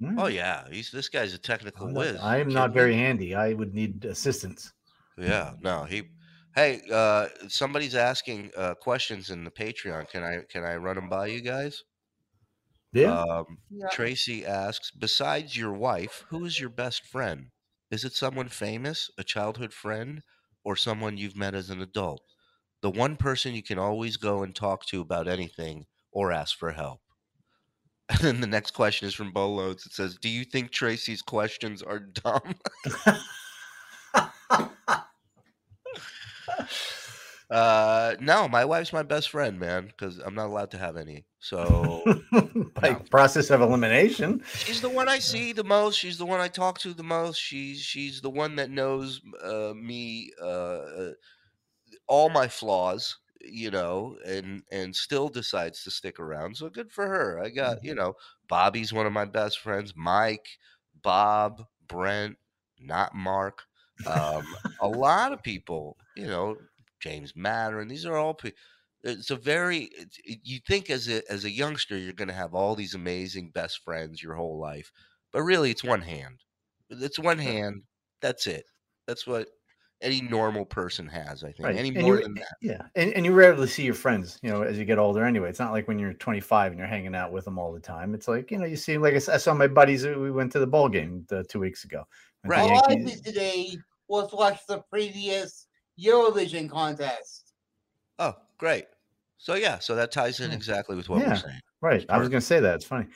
Hmm. Oh yeah, he's this guy's a technical I'm not- whiz. I am not very handy. I would need assistance. Yeah, no, he. Hey, uh, somebody's asking uh, questions in the Patreon. Can I can I run them by you guys? Yeah. Um, Yeah. Tracy asks, besides your wife, who is your best friend? Is it someone famous, a childhood friend, or someone you've met as an adult? The one person you can always go and talk to about anything or ask for help. And then the next question is from Bolodes. It says, Do you think Tracy's questions are dumb? Uh, no, my wife's my best friend, man, because I'm not allowed to have any. So By No. process of elimination. she's the one I see the most. She's the one I talk to the most. She's she's the one that knows uh, me, uh, uh, all my flaws, you know, and and still decides to stick around. So good for her. I got you know, Bobby's one of my best friends. Mike, Bob, Brent, not Mark. Um, a lot of people, you know, James Matter, and these are all. pe- It's a very. It's, you think as a as a youngster you're going to have all these amazing best friends your whole life, but really it's one hand. It's one hand. That's it. That's what any normal person has. I think. Right. Any and more you, than that. Yeah, and, and you rarely see your friends, you know, as you get older. Anyway, it's not like when you're 25 and you're hanging out with them all the time. It's like you know, you see, like I saw my buddies. uh, We went to the ball game uh, two weeks ago. right All I did today was watch the previous Eurovision contest. Oh, great. So yeah, so that ties in exactly with what Yeah. we're saying. Right. I was going to say that. It's funny.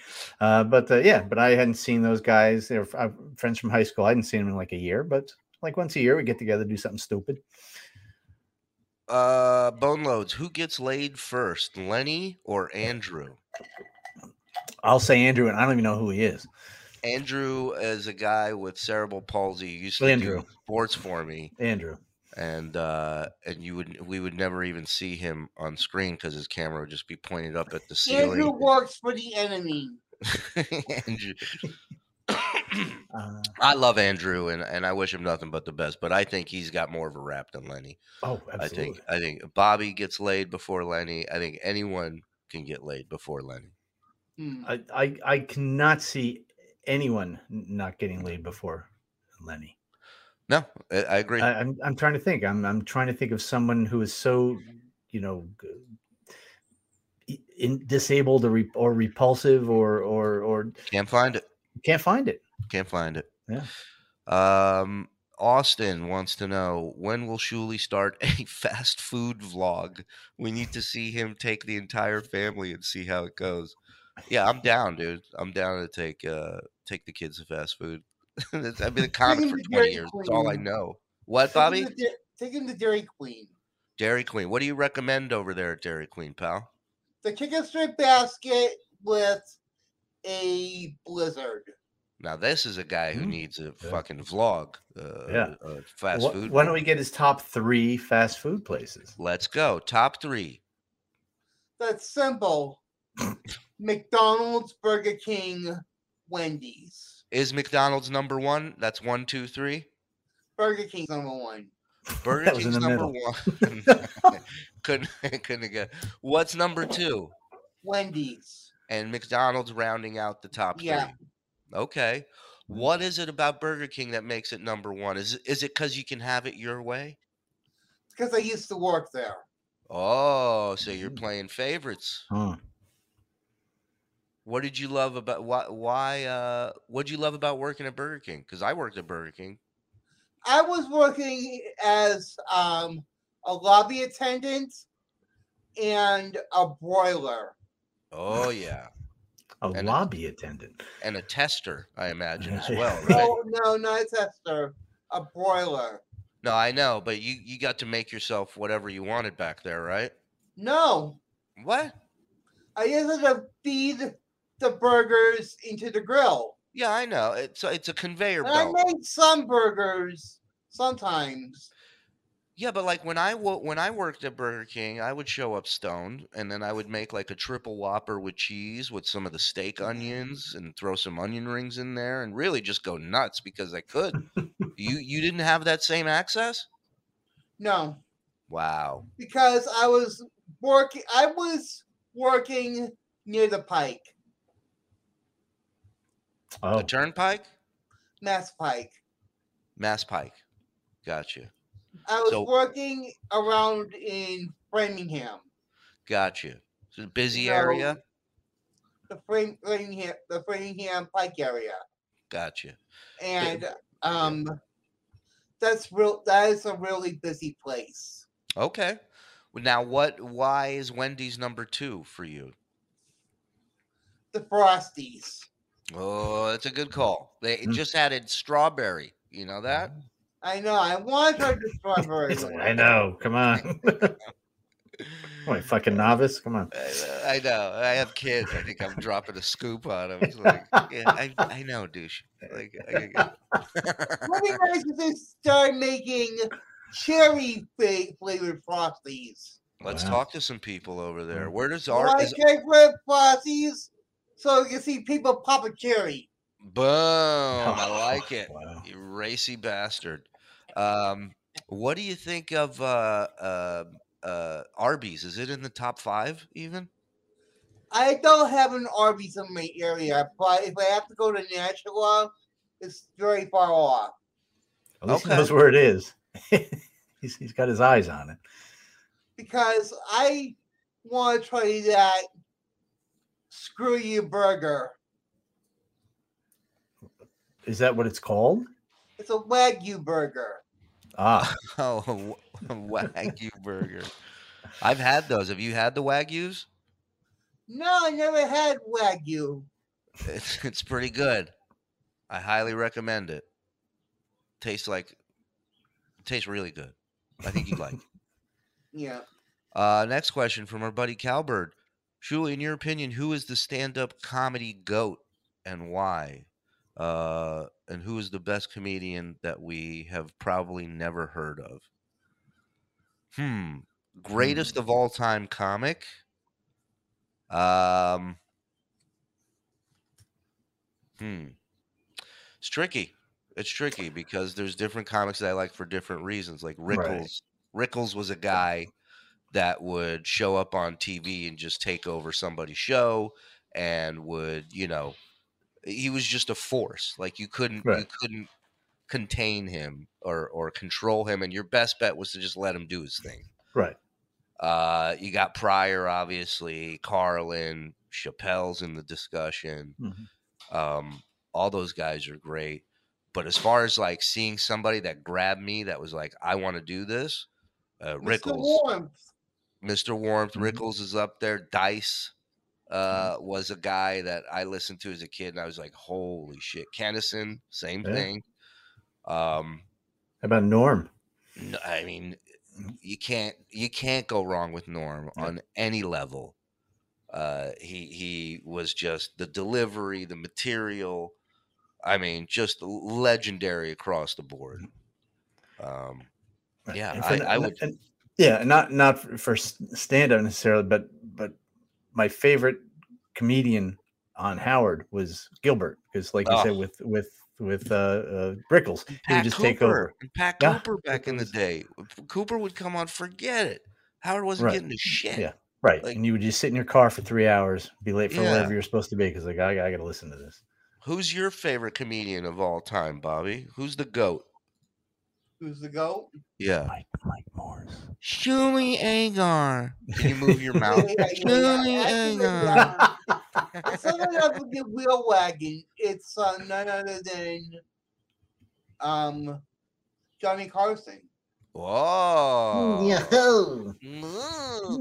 Uh, but uh, yeah, but I hadn't seen those guys. They're uh, friends from high school. I hadn't seen them in like a year, but like once a year we get together, do something stupid. Uh, bone loads. Who gets laid first, Lenny or Andrew? I'll say Andrew, and I don't even know who he is. Andrew is a guy with cerebral palsy. He used to Andrew. do sports for me, Andrew. And uh, and you would we would never even see him on screen because his camera would just be pointed up at the scene. Andrew works for the enemy. Andrew. Uh, I love Andrew, and, and I wish him nothing but the best. But I think he's got more of a rap than Lenny. oh, absolutely. I think I think Bobby gets laid before Lenny. I think anyone can get laid before Lenny. Hmm. I, I I cannot see anyone not getting laid before Lenny. No, I, agree. I, I'm I'm trying to think. I'm I'm trying to think of someone who is so, you know, in, disabled or re, or repulsive or or or Can't find it. can't find it. Can't find it. Yeah. Um, Austin wants to know when will Shuli start a fast food vlog? We need to see him take the entire family and see how it goes. Yeah, I'm down, dude. I'm down to take uh take the kids to fast food. That's- I've been a comic him for 20 Dairy years. That's all I know. What, Take him Bobby? to Take him to Dairy Queen. Dairy Queen. What do you recommend over there at Dairy Queen, pal? The chicken strip basket with a blizzard. Now this is a guy who Mm, needs a yeah. fucking vlog. Uh, Yeah. uh, fast Wh- food. Why don't we get his top three fast food places? Let's go. Top three. That's simple. McDonald's, Burger King, Wendy's. Is McDonald's number one? That's one, two, three. Burger King's number one. Burger That was in King's the number middle. one. couldn't couldn't get. What's number two? Wendy's. And McDonald's rounding out the top Yeah. three. Okay. What is it about Burger King that makes it number one? Is it is it because you can have it your way? Because I used to work there. Oh, so you're Mm. playing favorites. Huh. What did you love about why why uh what did you love about working at Burger King? Because I worked at Burger King. I was working as um, a lobby attendant and a broiler. Oh yeah. A And- lobby attendant. And a tester, I imagine as well, right? No, no, not a tester. A broiler. No, I know, but you you got to make yourself whatever you wanted back there, right? No, What? I just had to feed the burgers into the grill. Yeah, I know. It's a, it's a conveyor And I made some burgers sometimes. Yeah, but like when I wo- when I worked at Burger King, I would show up stoned, and then I would make like a triple Whopper with cheese with some of the steak onions, and throw some onion rings in there, and really just go nuts because I could. you you didn't have that same access? No, Wow. because I was working. I was working near the Pike, Oh, The Turnpike, Mass Pike. Mass Pike. Gotcha. I was So- working around in Framingham. Gotcha. It's a busy No. area. the Fram- Framingham, the Framingham Pike area, Gotcha. and um, that's real. That is a really busy place. Okay. Now, what? Why is Wendy's number two for you? The Frosties. Oh, that's a good call. They Mm. just added strawberry. You know that? I know. I want to the strawberry. It's like, one. I know. Come on. What, fucking novice? Come on. I, I know. I have kids. I think I'm dropping a scoop on them. It's like, yeah, I, I know, douche. Like, I, What be nice if they start making cherry fa- flavored Frosties? let's Wow. talk to some people over there. Mm. Where does our Like is, cherry flavored Frosties, so you see people pop a cherry. boom? I like it. Wow. You racy bastard. Um, What do you think of uh, uh, uh, Arby's? Is it in the top five even? I don't have an Arby's in my area, but if I have to go to Nashua, it's very far off. At least Okay. he knows where it is. he's, he's got his eyes on it. Because I want to try that screw you burger. Is that what it's called? It's a Wagyu burger. Ah, Oh, Wagyu burger. I've had those. Have you had the Wagyus? No, I never had Wagyu. It's, it's pretty good. I highly recommend it. Tastes like tastes really good. I think you'd like. it. Yeah. Uh, next question from our buddy Cowbird. Shuli, in your opinion, who is the stand-up comedy goat and why? Uh, and who is the best comedian that we have probably never heard of? Hmm. Greatest of all time comic. Um. Hmm. It's tricky. It's tricky because there's different comics that I like for different reasons. Like Right. Rickles. Rickles was a guy that would show up on TV and just take over somebody's show and would, you know, he was just a force. Like you couldn't you couldn't contain him or or control him and your best bet was to just let him do his thing. right. Uh, you got Pryor, obviously, Carlin, Chappelle's in the discussion. Mhm. Um, all those guys are great. But as far as like seeing somebody that grabbed me, that was like, I want to do this, uh, Mr. Rickles, Warmth. Mr. Warmth, Mhm. Rickles is up there. Dice uh, was a guy that I listened to as a kid, and I was like, holy shit. Kinison, same Yeah. thing. Um, How about Norm? I mean, you can't you can't go wrong with Norm Yeah. on any level. Uh, he he was just the delivery, the material. I mean, just legendary across the board. Um, Yeah, And I- I would- and- yeah, not not for, stand up necessarily, but but my favorite comedian on Howard was Gilbert because, like you Oh. said, with with with uh, uh Brickles, he would just Cooper, take over. and Pat Yeah, Cooper back in the day. Cooper would come on, forget it. Howard wasn't Right. getting the shit. Yeah. Right, Like- and you would just sit in your car for three hours, be late for Yeah. whatever you're supposed to be because like I, I got to listen to this. Who's your favorite comedian of all time, Bobby? Who's the goat? Who's the goat? Yeah, Mike Mike Morse. Shuli Egar. Can you move your mouth? Yeah, yeah, yeah, Shuli yeah. Actually, Egar. yeah. Someone else with the wheel wagon. It's uh, none other than um Johnny Carson. Whoa. Yo,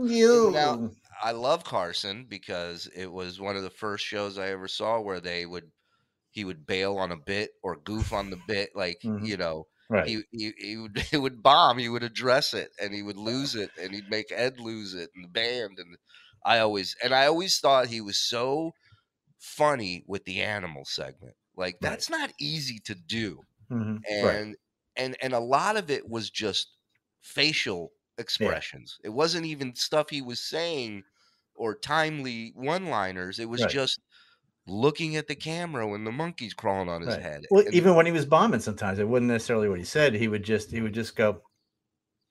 yo. Now- I love Carson because it was one of the first shows I ever saw where they would he would bail on a bit or goof on the bit, like Mhm. you know, right. he, he he would he would bomb, he would address it, and he would lose it, and he'd make Ed lose it, and the band, and I always and I always thought he was so funny with the animal segment. Like Right. that's not easy to do Mhm, and right. and and a lot of it was just facial expressions. It wasn't even stuff he was saying or timely one-liners. It was Right. just looking at the camera when the monkey's crawling on his Right. head. Well, And even when he was bombing, sometimes it wasn't necessarily what he said. He would just he would just go,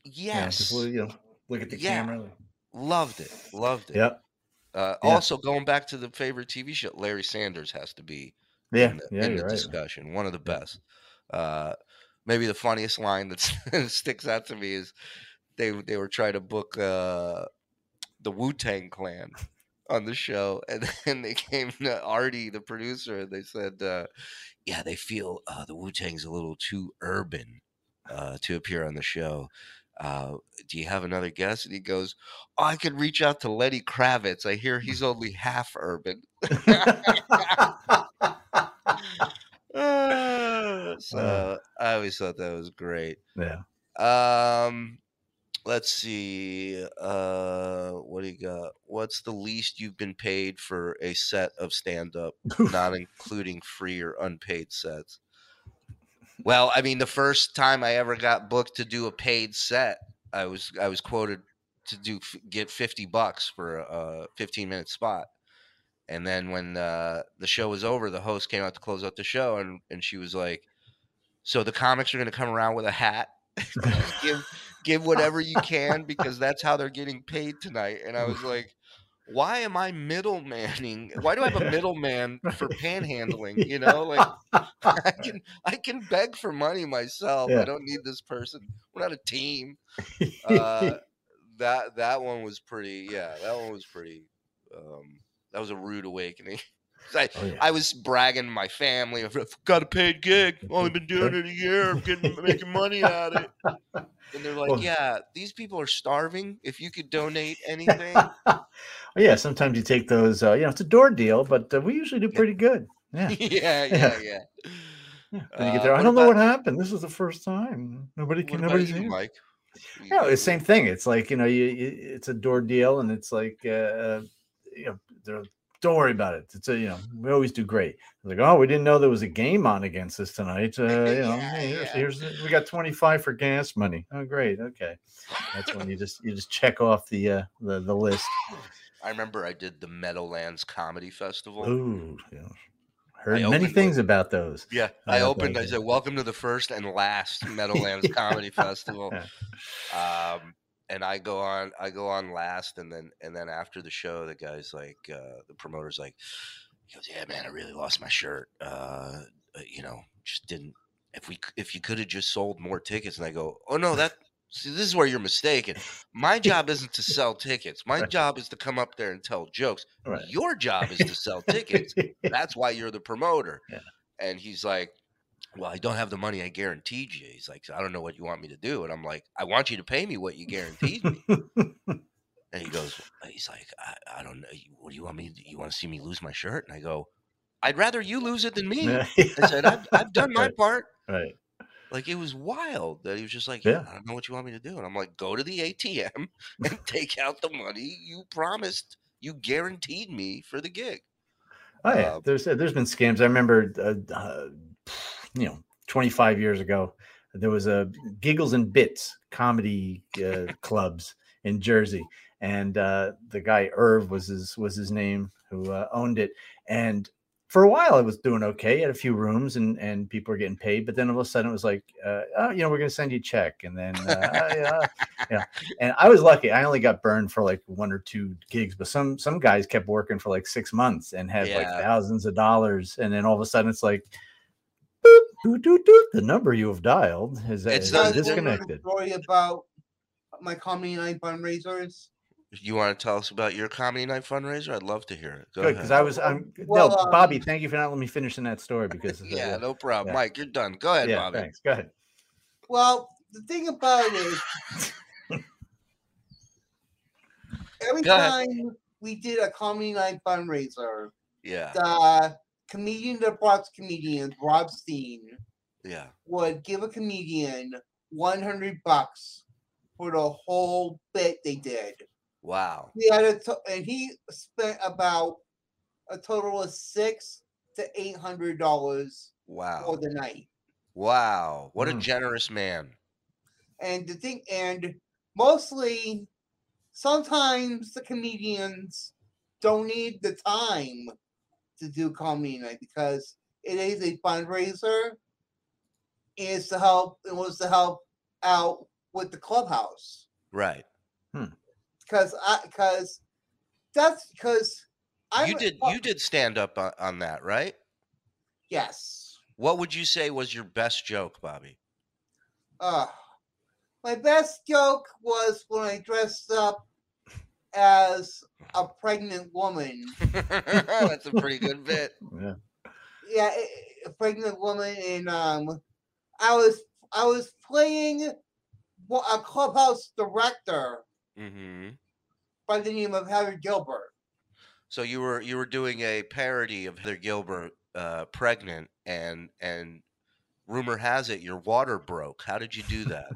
you know, yes, just look- you know, look at the Yeah. camera. loved it, loved it. Yep. Uh, Yeah. Also, going back to the favorite TV show, Larry Sanders has to be Yeah. in the, Yeah. in the right. discussion. One of the best. Uh, maybe the funniest line that sticks out to me is they they were trying to book uh, the Wu Tang Clan on the show, and then they came to Artie, the producer, and they said, uh, "Yeah, they feel uh, the Wu Tang's a little too urban uh, to appear on the show." Uh, do you have another guest? And he goes, oh, I could reach out to Lenny Kravitz. I hear he's only half urban. Uh, so I always thought that was great. yeah. Um, let's see. Uh, what do you got? What's the least you've been paid for a set of stand up, not including free or unpaid sets? Well, I mean, the first time I ever got booked to do a paid set, I was I was quoted to do get fifty bucks for a fifteen minute spot. And then when uh, the show was over, the host came out to close out the show, and and she was like, "So the comics are going to come around with a hat give give whatever you can because that's how they're getting paid tonight. And I was like, why am I middlemaning? Why do I have a middleman for panhandling? You know, like I can I can beg for money myself. Yeah. I don't need this person. We're not a team. Uh, that that one was pretty. Yeah, that one was pretty. Um, that was a rude awakening. I, Oh, yeah. I was bragging to my family. I've got a paid gig. Only been doing it a year. I'm getting making money at it. And they're like, Well- "Yeah, these people are starving. If you could donate anything, yeah, sometimes you take those. Uh, you know, it's a door deal, but uh, we usually do pretty good. Yeah. yeah, yeah, yeah." yeah. Then you get Uh, there. I don't know what happened. This is the first time. Nobody can. Nobody's you, here. Mike? Yeah, it's the same thing. It's like you know, you, you it's a door deal, and it's like uh, you know, they're- don't worry about it. It's a you know, we always do great. Like, oh, we didn't know there was a game on against us tonight. Uh, you know, Yeah, hey, here's, yeah. here's the- we got twenty five for gas money. Oh, great. Okay, that's when you just you just check off the uh, the the list. I remember I did the Meadowlands Comedy Festival. Ooh, yeah. heard I many things about those. Yeah, I I like opened. I said, "Welcome to the first and last Meadowlands Comedy Festival." Um, and I go on. I go on last, and then and then after the show, the guy's like, uh, the promoter's like, he goes, "Yeah, man, I really lost my shirt. Uh, uh, you know, just didn't. If we, if you could have just sold more tickets." And I go, "Oh no, that." See, this is where you're mistaken. My job isn't to sell tickets. My Right. job is to come up there and tell jokes. Right. Your job is to sell tickets. That's why you're the promoter. Yeah. And he's like, Well, I don't have the money I guaranteed you. He's like, I don't know what you want me to do. And I'm like, I want you to pay me what you guaranteed me. and he goes, He's like, I, I don't know. What do you want me to? You want to see me lose my shirt? And I go, I'd rather you lose it than me. Yeah. I said, I've, I've done my Right. part. right. Like it was wild that he was just like, Yeah. I don't know what you want me to do. And I'm like, go to the ATM and take out the money you promised, you guaranteed me for the gig. Oh yeah, Uh, there's there's been scams. I remember, uh, uh, you know, 25 years ago, there was a Giggles and Bits comedy uh, clubs in Jersey, and uh, the guy Irv was his was his name who uh, owned it. And for a while, it was doing okay. Had a few rooms, and and people were getting paid. But then all of a sudden, it was like, uh, oh, you know, we're going to send you a check, and then uh, "Oh, yeah, yeah. And I was lucky. I only got burned for like one or two gigs, but some some guys kept working for like six months and had like thousands of dollars. And then all of a sudden, it's like, the number you have dialed is, It's is not- Guys, a disconnected. Story about my comedy night fundraisers. You want to tell us about your comedy night fundraiser? I'd love to hear it. Go Good, because. I was I'm Well, no um, Bobby. Thank you for not letting me finish in that story because uh, yeah, no problem. yeah. Mike, you're done. Go ahead, yeah, Bobby. thanks. Go ahead. Well, the thing about it is, every Go ahead. time we did a comedy night fundraiser, Yeah, the comedian that brought comedians, Rob Steen, yeah. would give a comedian 100 bucks for the whole bit they did. Wow. He had a to- and he spent about a total of six to eight hundred dollars Wow. for the night. Wow. What a Mm. generous man. And the thing, and mostly, sometimes the comedians don't need the time to do comedy night because it is a fundraiser. It's to help. It was to help out with the clubhouse Right. because I because that's because I You did you did stand up on, on that, right? yes. What would you say was your best joke, Bobby? Uh, my best joke was when I dressed up as a pregnant woman. That's a pretty good bit. Yeah. Yeah, a- a pregnant woman, and um, I was I was playing wa- a clubhouse director hmm by the name of Heather Gilbert. So you were you were doing a parody of Heather Gilbert, uh, pregnant, and and rumor has it your water broke. How did you do that?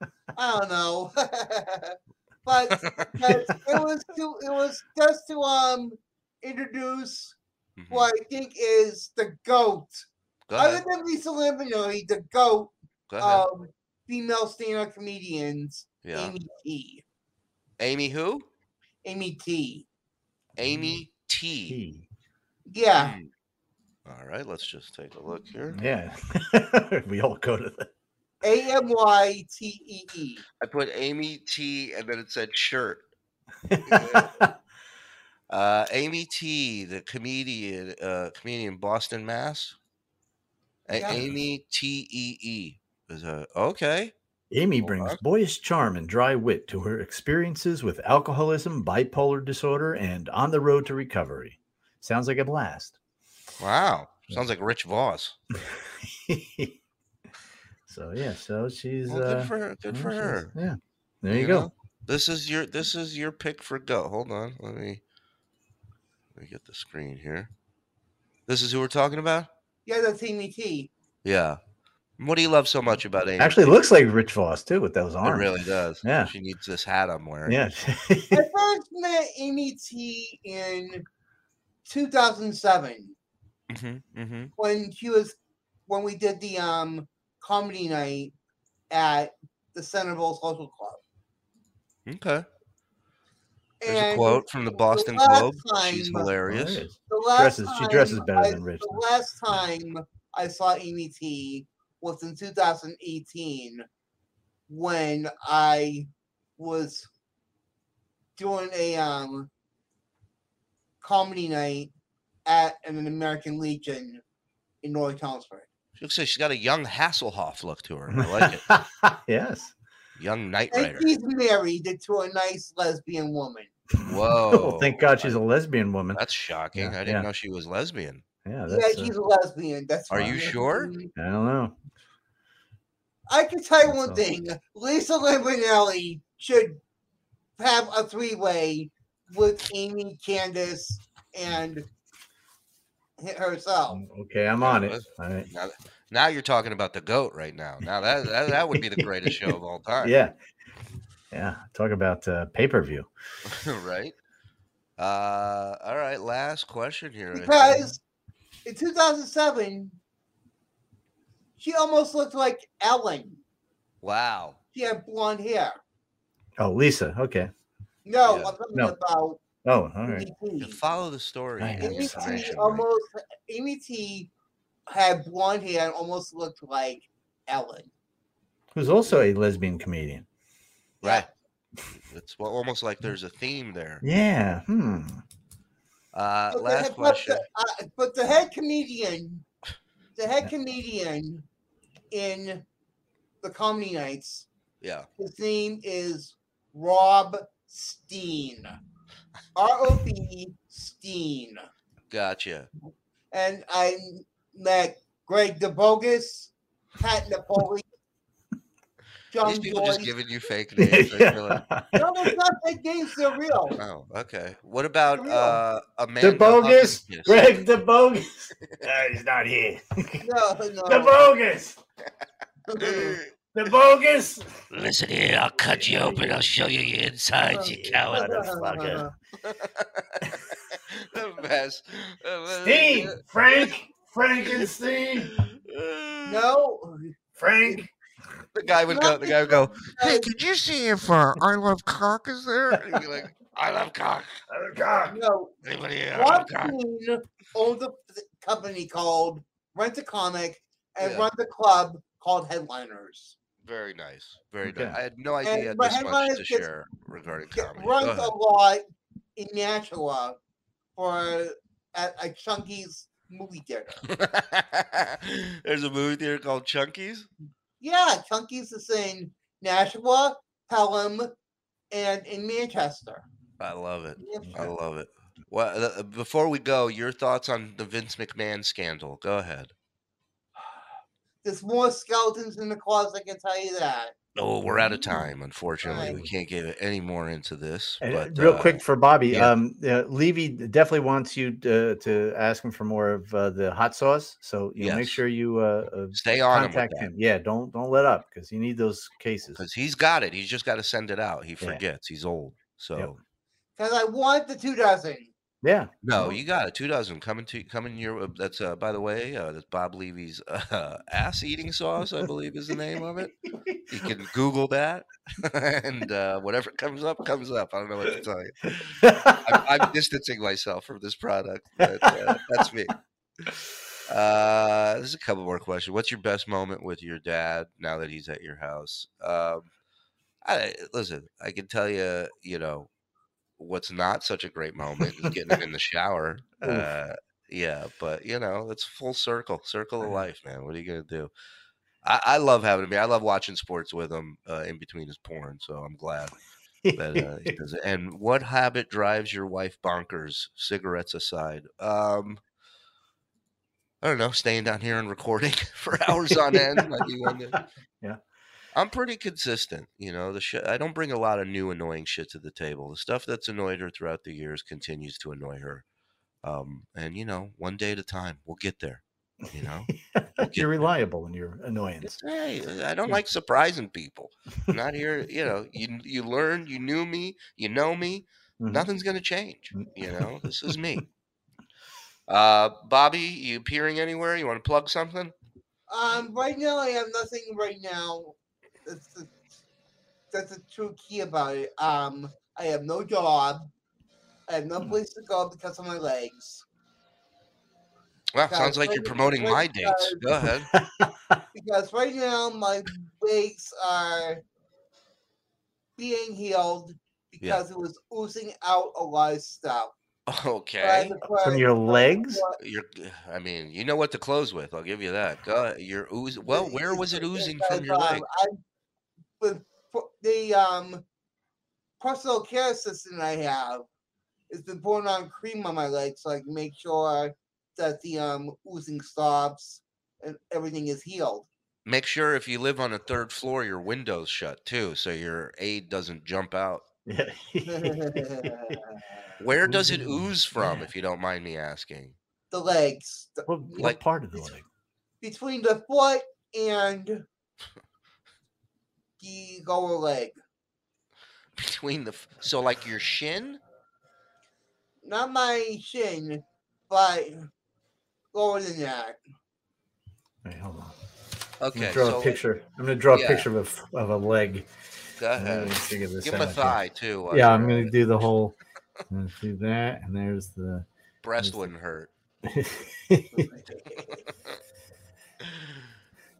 I don't know, but but it was to it was just to um introduce Mhm. what I think is the goat. Go Other than Lisa Lampanelli, the goat Go ahead. um, female stand-up comedians, yeah. Amy Tee. Amy who? Amy Tee. Amy T. Key. Yeah, Mm. All right, let's just take a look here. Yeah. we all go to the A M Y T E E. I put Amy T, and then it said shirt. Uh, Amy Tee, the comedian, uh, comedian Boston, Mass. A- Yeah. Amy T E E is okay. Amy Hold brings on. boyish charm and dry wit to her experiences with alcoholism, bipolar disorder, and on the road to recovery. Sounds like a blast. Wow, sounds like Rich Voss. so yeah, so she's Well, uh, good for her. Good yeah, for her. Yeah, there you, go. know? This is your this is your pick for go. Hold on, let me let me get the screen here. This is who we're talking about. Yeah, that's Amy Tee. Yeah. What do you love so much about Amy? Actually, it looks like Rich Voss too with those arms. it really does. Yeah. She needs this hat I'm wearing. Yeah. I first met Amy Tee in 2007 Mm-hmm, mm-hmm. when she was when we did the um comedy night at the Centerville Social Club. Okay. There's a quote from the Boston last Globe. She's time- hilarious. Hilarious. The last Dresses- she dresses better I- than Rich, The last time I saw Amy Tee was in 2018 when I was doing a um comedy night at an American Legion in North Chelmsford. She looks like she's got a young Hasselhoff look to her. I like it. yes. Young Knight And Rider. she's married to a nice lesbian woman. Whoa. Oh, thank God she's a lesbian woman. That's shocking. Yeah, I didn't yeah. know she was lesbian. Yeah, Yeah, that's. uh, a lesbian. That's Are you sure? I don't know. I can tell you one thing: Lisa Lampanelli should have a three-way with Amy, Candace, and h- herself. Okay, I'm on it. Let's- All right. Now, now you're talking about the goat right now. Now that that, that would be the greatest show of all time. Yeah. Yeah. Talk about uh, pay per view. right. Uh, all right. Last question here. Because in 2007, she almost looked like Ellen. wow. She had blonde hair. Oh, Lisa. Okay. No, Yeah. I'm talking No. about Oh, all right. Amy You follow the story. I and know, Amy. T almost Amy Tee had blonde hair and almost looked like Ellen. Who's also a lesbian comedian. Right. It's almost like there's a theme there. Yeah. Hmm. Uh, But the last head- but question. the- uh, but the head comedian, the head comedian in the comedy nights, Yeah. his name is Rob Steen. R O B Steen. Gotcha. And I met Greg DeBogus, Pat Napoli, John These people Joyce. just giving you fake names. I feel like- No, it's not fake names, they're real. Oh, okay. What about real. uh, Amanda? The bogus. Greg the bogus. Uh, he's not here. No, no. the bogus. The bogus. Listen here, I'll cut you open. I'll show you your insides, you coward. Motherfucker. the best. the best. Steve. Frank. Frankenstein. No. Frank. The guy would go. The guy would go. Hey, could you see if uh, I love cock is there? And he'd be like, I love cock. Oh, God. No. Anybody here? I love cock. Steen owns a company called Rent a Comic and Yeah. runs a club called Headliners. Very nice. Very Okay. nice. I had no idea but this much to share regarding It comedy. runs a lot in Nashua for at a Chunky's movie theater. There's a movie theater called Chunky's. Yeah, Chunky's is in Nashua, Pelham, and in Manchester. I love it. I love it. Well, uh, before we go, your thoughts on the Vince McMahon scandal? Go ahead. There's more skeletons in the closet, I can tell you that. Oh, we're out of time. Unfortunately, we can't get any more into this. Uh, But real uh, quick for Bobby, yeah. um, uh, Levy definitely wants you to, to ask him for more of uh, the hot sauce. So you know, make sure you uh, uh, stay on contact that him. Yeah, don't don't let up because you need those cases. because he's got it. He's just got to send it out. He Yeah. forgets. He's old. So Because I want the two dozen. Yeah, no, you got it. Two dozen coming to coming your. That's uh, by the way, uh, that's Bob Levy's uh, ass eating sauce. I believe is the name of it. You can Google that, and uh, whatever comes up comes up. I don't know what to tell you. I'm, I'm distancing myself from this product. But, uh, that's me. Uh, there's a couple more questions. What's your best moment with your dad now that he's at your house? Um, I listen. I can tell you, you know, what's not such a great moment is getting him in the shower. Uh, yeah, but you know, it's full circle, circle of life, man. What are you gonna do? I, I love having him. I love watching sports with him uh, in between his porn. So I'm glad that uh, he does it. And what habit drives your wife bonkers, cigarettes aside? Um, I don't know, staying down here and recording for hours on end, like you. Yeah. I'm pretty consistent. You know, the shit. I don't bring a lot of new annoying shit to the table. The stuff that's annoyed her throughout the years continues to annoy her. Um, and you know, one day at a time, we'll get there. You know, You're reliable in your annoyance. hey, I don't like surprising people. I'm not here. You know, you you learn, you knew me, you know me. Mhm. Nothing's gonna change. You know, this is me. Uh, Bobby, you appearing anywhere? You want to plug something? Um, right now I have nothing right now. That's the that's the true key about it. Um, I have no job. I have no place to go because of my legs. Well, Guys, sounds like you're promoting my dates. Go ahead. Because right now my legs are being healed because it was oozing out a lot of stuff. Okay. From your legs? You're, I mean, you know what to close with. I'll give you that. Go ahead. You're oozing. Well, where was it oozing from your leg? um, I, with the um, personal care assistant I have has been pouring on cream on my legs so I can make sure that the um, oozing stops and everything is healed. Make sure if you live on a third floor, your windows shut too, so your aid doesn't jump out. Where does it ooze from, if you don't mind me asking? the legs the- what, what Like- part of the leg? between the foot and the lower leg. Between the so like your shin. Not my shin, but lower than that. Wait, hold on. I'm Okay, gonna draw so a picture. I'm gonna draw a picture of a, f- of a leg. go Let me ahead. figure this Give him a out here. thigh too. while Yeah, I'm gonna it. do the whole. Let's do that, and there's the. Breast wouldn't hurt.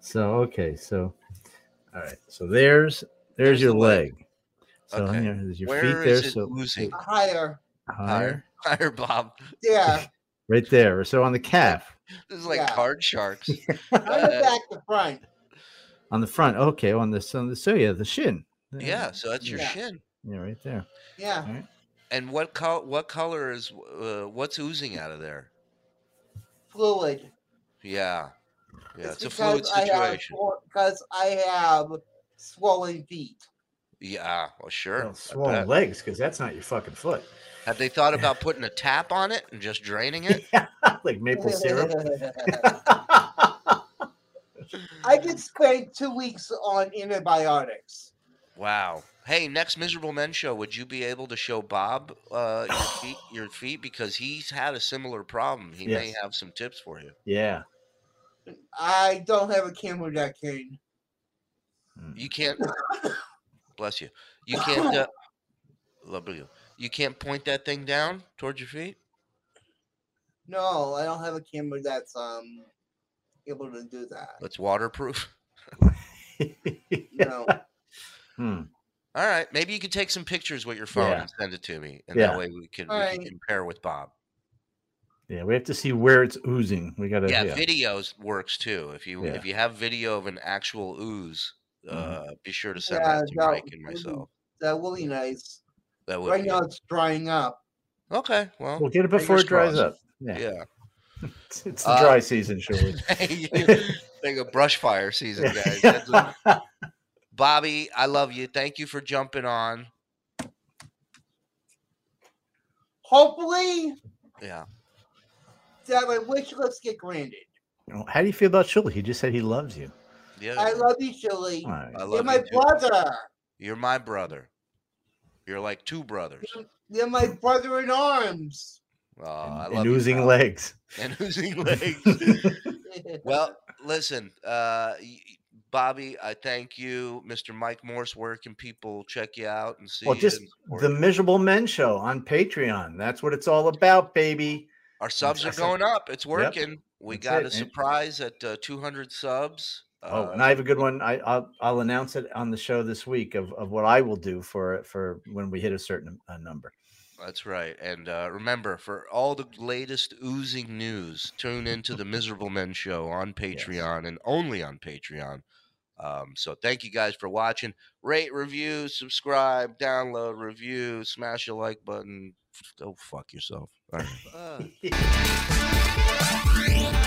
so okay, so all right, so there's there's, There's your the leg. leg. So Okay. here- there's your Where feet there. it So oozing? Higher. higher, Higher, Bob. Yeah. right there. So on the calf, This is like Yeah. card sharks. on the back, the front. on the front. Okay, on the on the so yeah, the shin. There. yeah, so that's your Yeah. shin. yeah, right there. Yeah. And what color? What color is? Uh, what's oozing out of there? Fluid. Yeah, yeah. It's It's, a fluid because I have situation. Because I have swollen feet. Yeah, well, sure. Well, I swollen legs because that's not your fucking foot. Have they thought about putting a tap on it and just draining it? like maple syrup. I could spend two weeks on antibiotics. Wow. Hey, next miserable men show, would you be able to show Bob uh, your feet? Your feet because he's had a similar problem. He may have some tips for you. Yeah. I don't have a camera that can. You can't. bless you. You can't. Uh, love you. You can't point that thing down towards your feet. No, I don't have a camera that's um able to do that. That's waterproof. No. Hmm. All right. Maybe you could take some pictures with your phone Yeah. and send it to me, and Yeah. that way we can, we Alright. can compare with Bob. Yeah, we have to see where it's oozing. We gotta. Yeah, Yeah. videos works too. If you Yeah. if you have video of an actual ooze, uh, Mhm. be sure to send Yeah, that to that Mike and would be- That will be nice. That would Right be now it's drying up. okay. Well, We'll get it before it dries crossed. up. Yeah. yeah. It's, it's the Uh, dry season, surely. Think of brush fire season, guys. That's Bobby, I love you. Thank you for jumping on. Hopefully Yeah. That my wish list get granted. How do you feel about Shuli? He just said he loves you. Yeah. I love you, Shuli. All right. I love You're my you too. brother. You're my brother. You're like two brothers. You're my brother in arms. Oh, I and love you, oozing pal. legs. And oozing legs. well, listen, uh, Bobby, I thank you, Mr. Mike Morse. Where can people check you out and see? Well, just the? Miserable Men Show on Patreon. That's what it's all about, baby. Our subs are That's going up. It's working. We That's got it, a surprise at uh, 200 subs. Oh, Uh, and I have a good one. I, I'll I'll announce it on the show this week of, of what I will do for for when we hit a certain uh, number. That's right. And uh, remember, for all the latest oozing news, tune into the Miserable Men Show on Patreon and only on Patreon. Um, so thank you guys for watching. Rate, review, subscribe, download, review, smash the like button. Go fuck yourself. All right. Uh.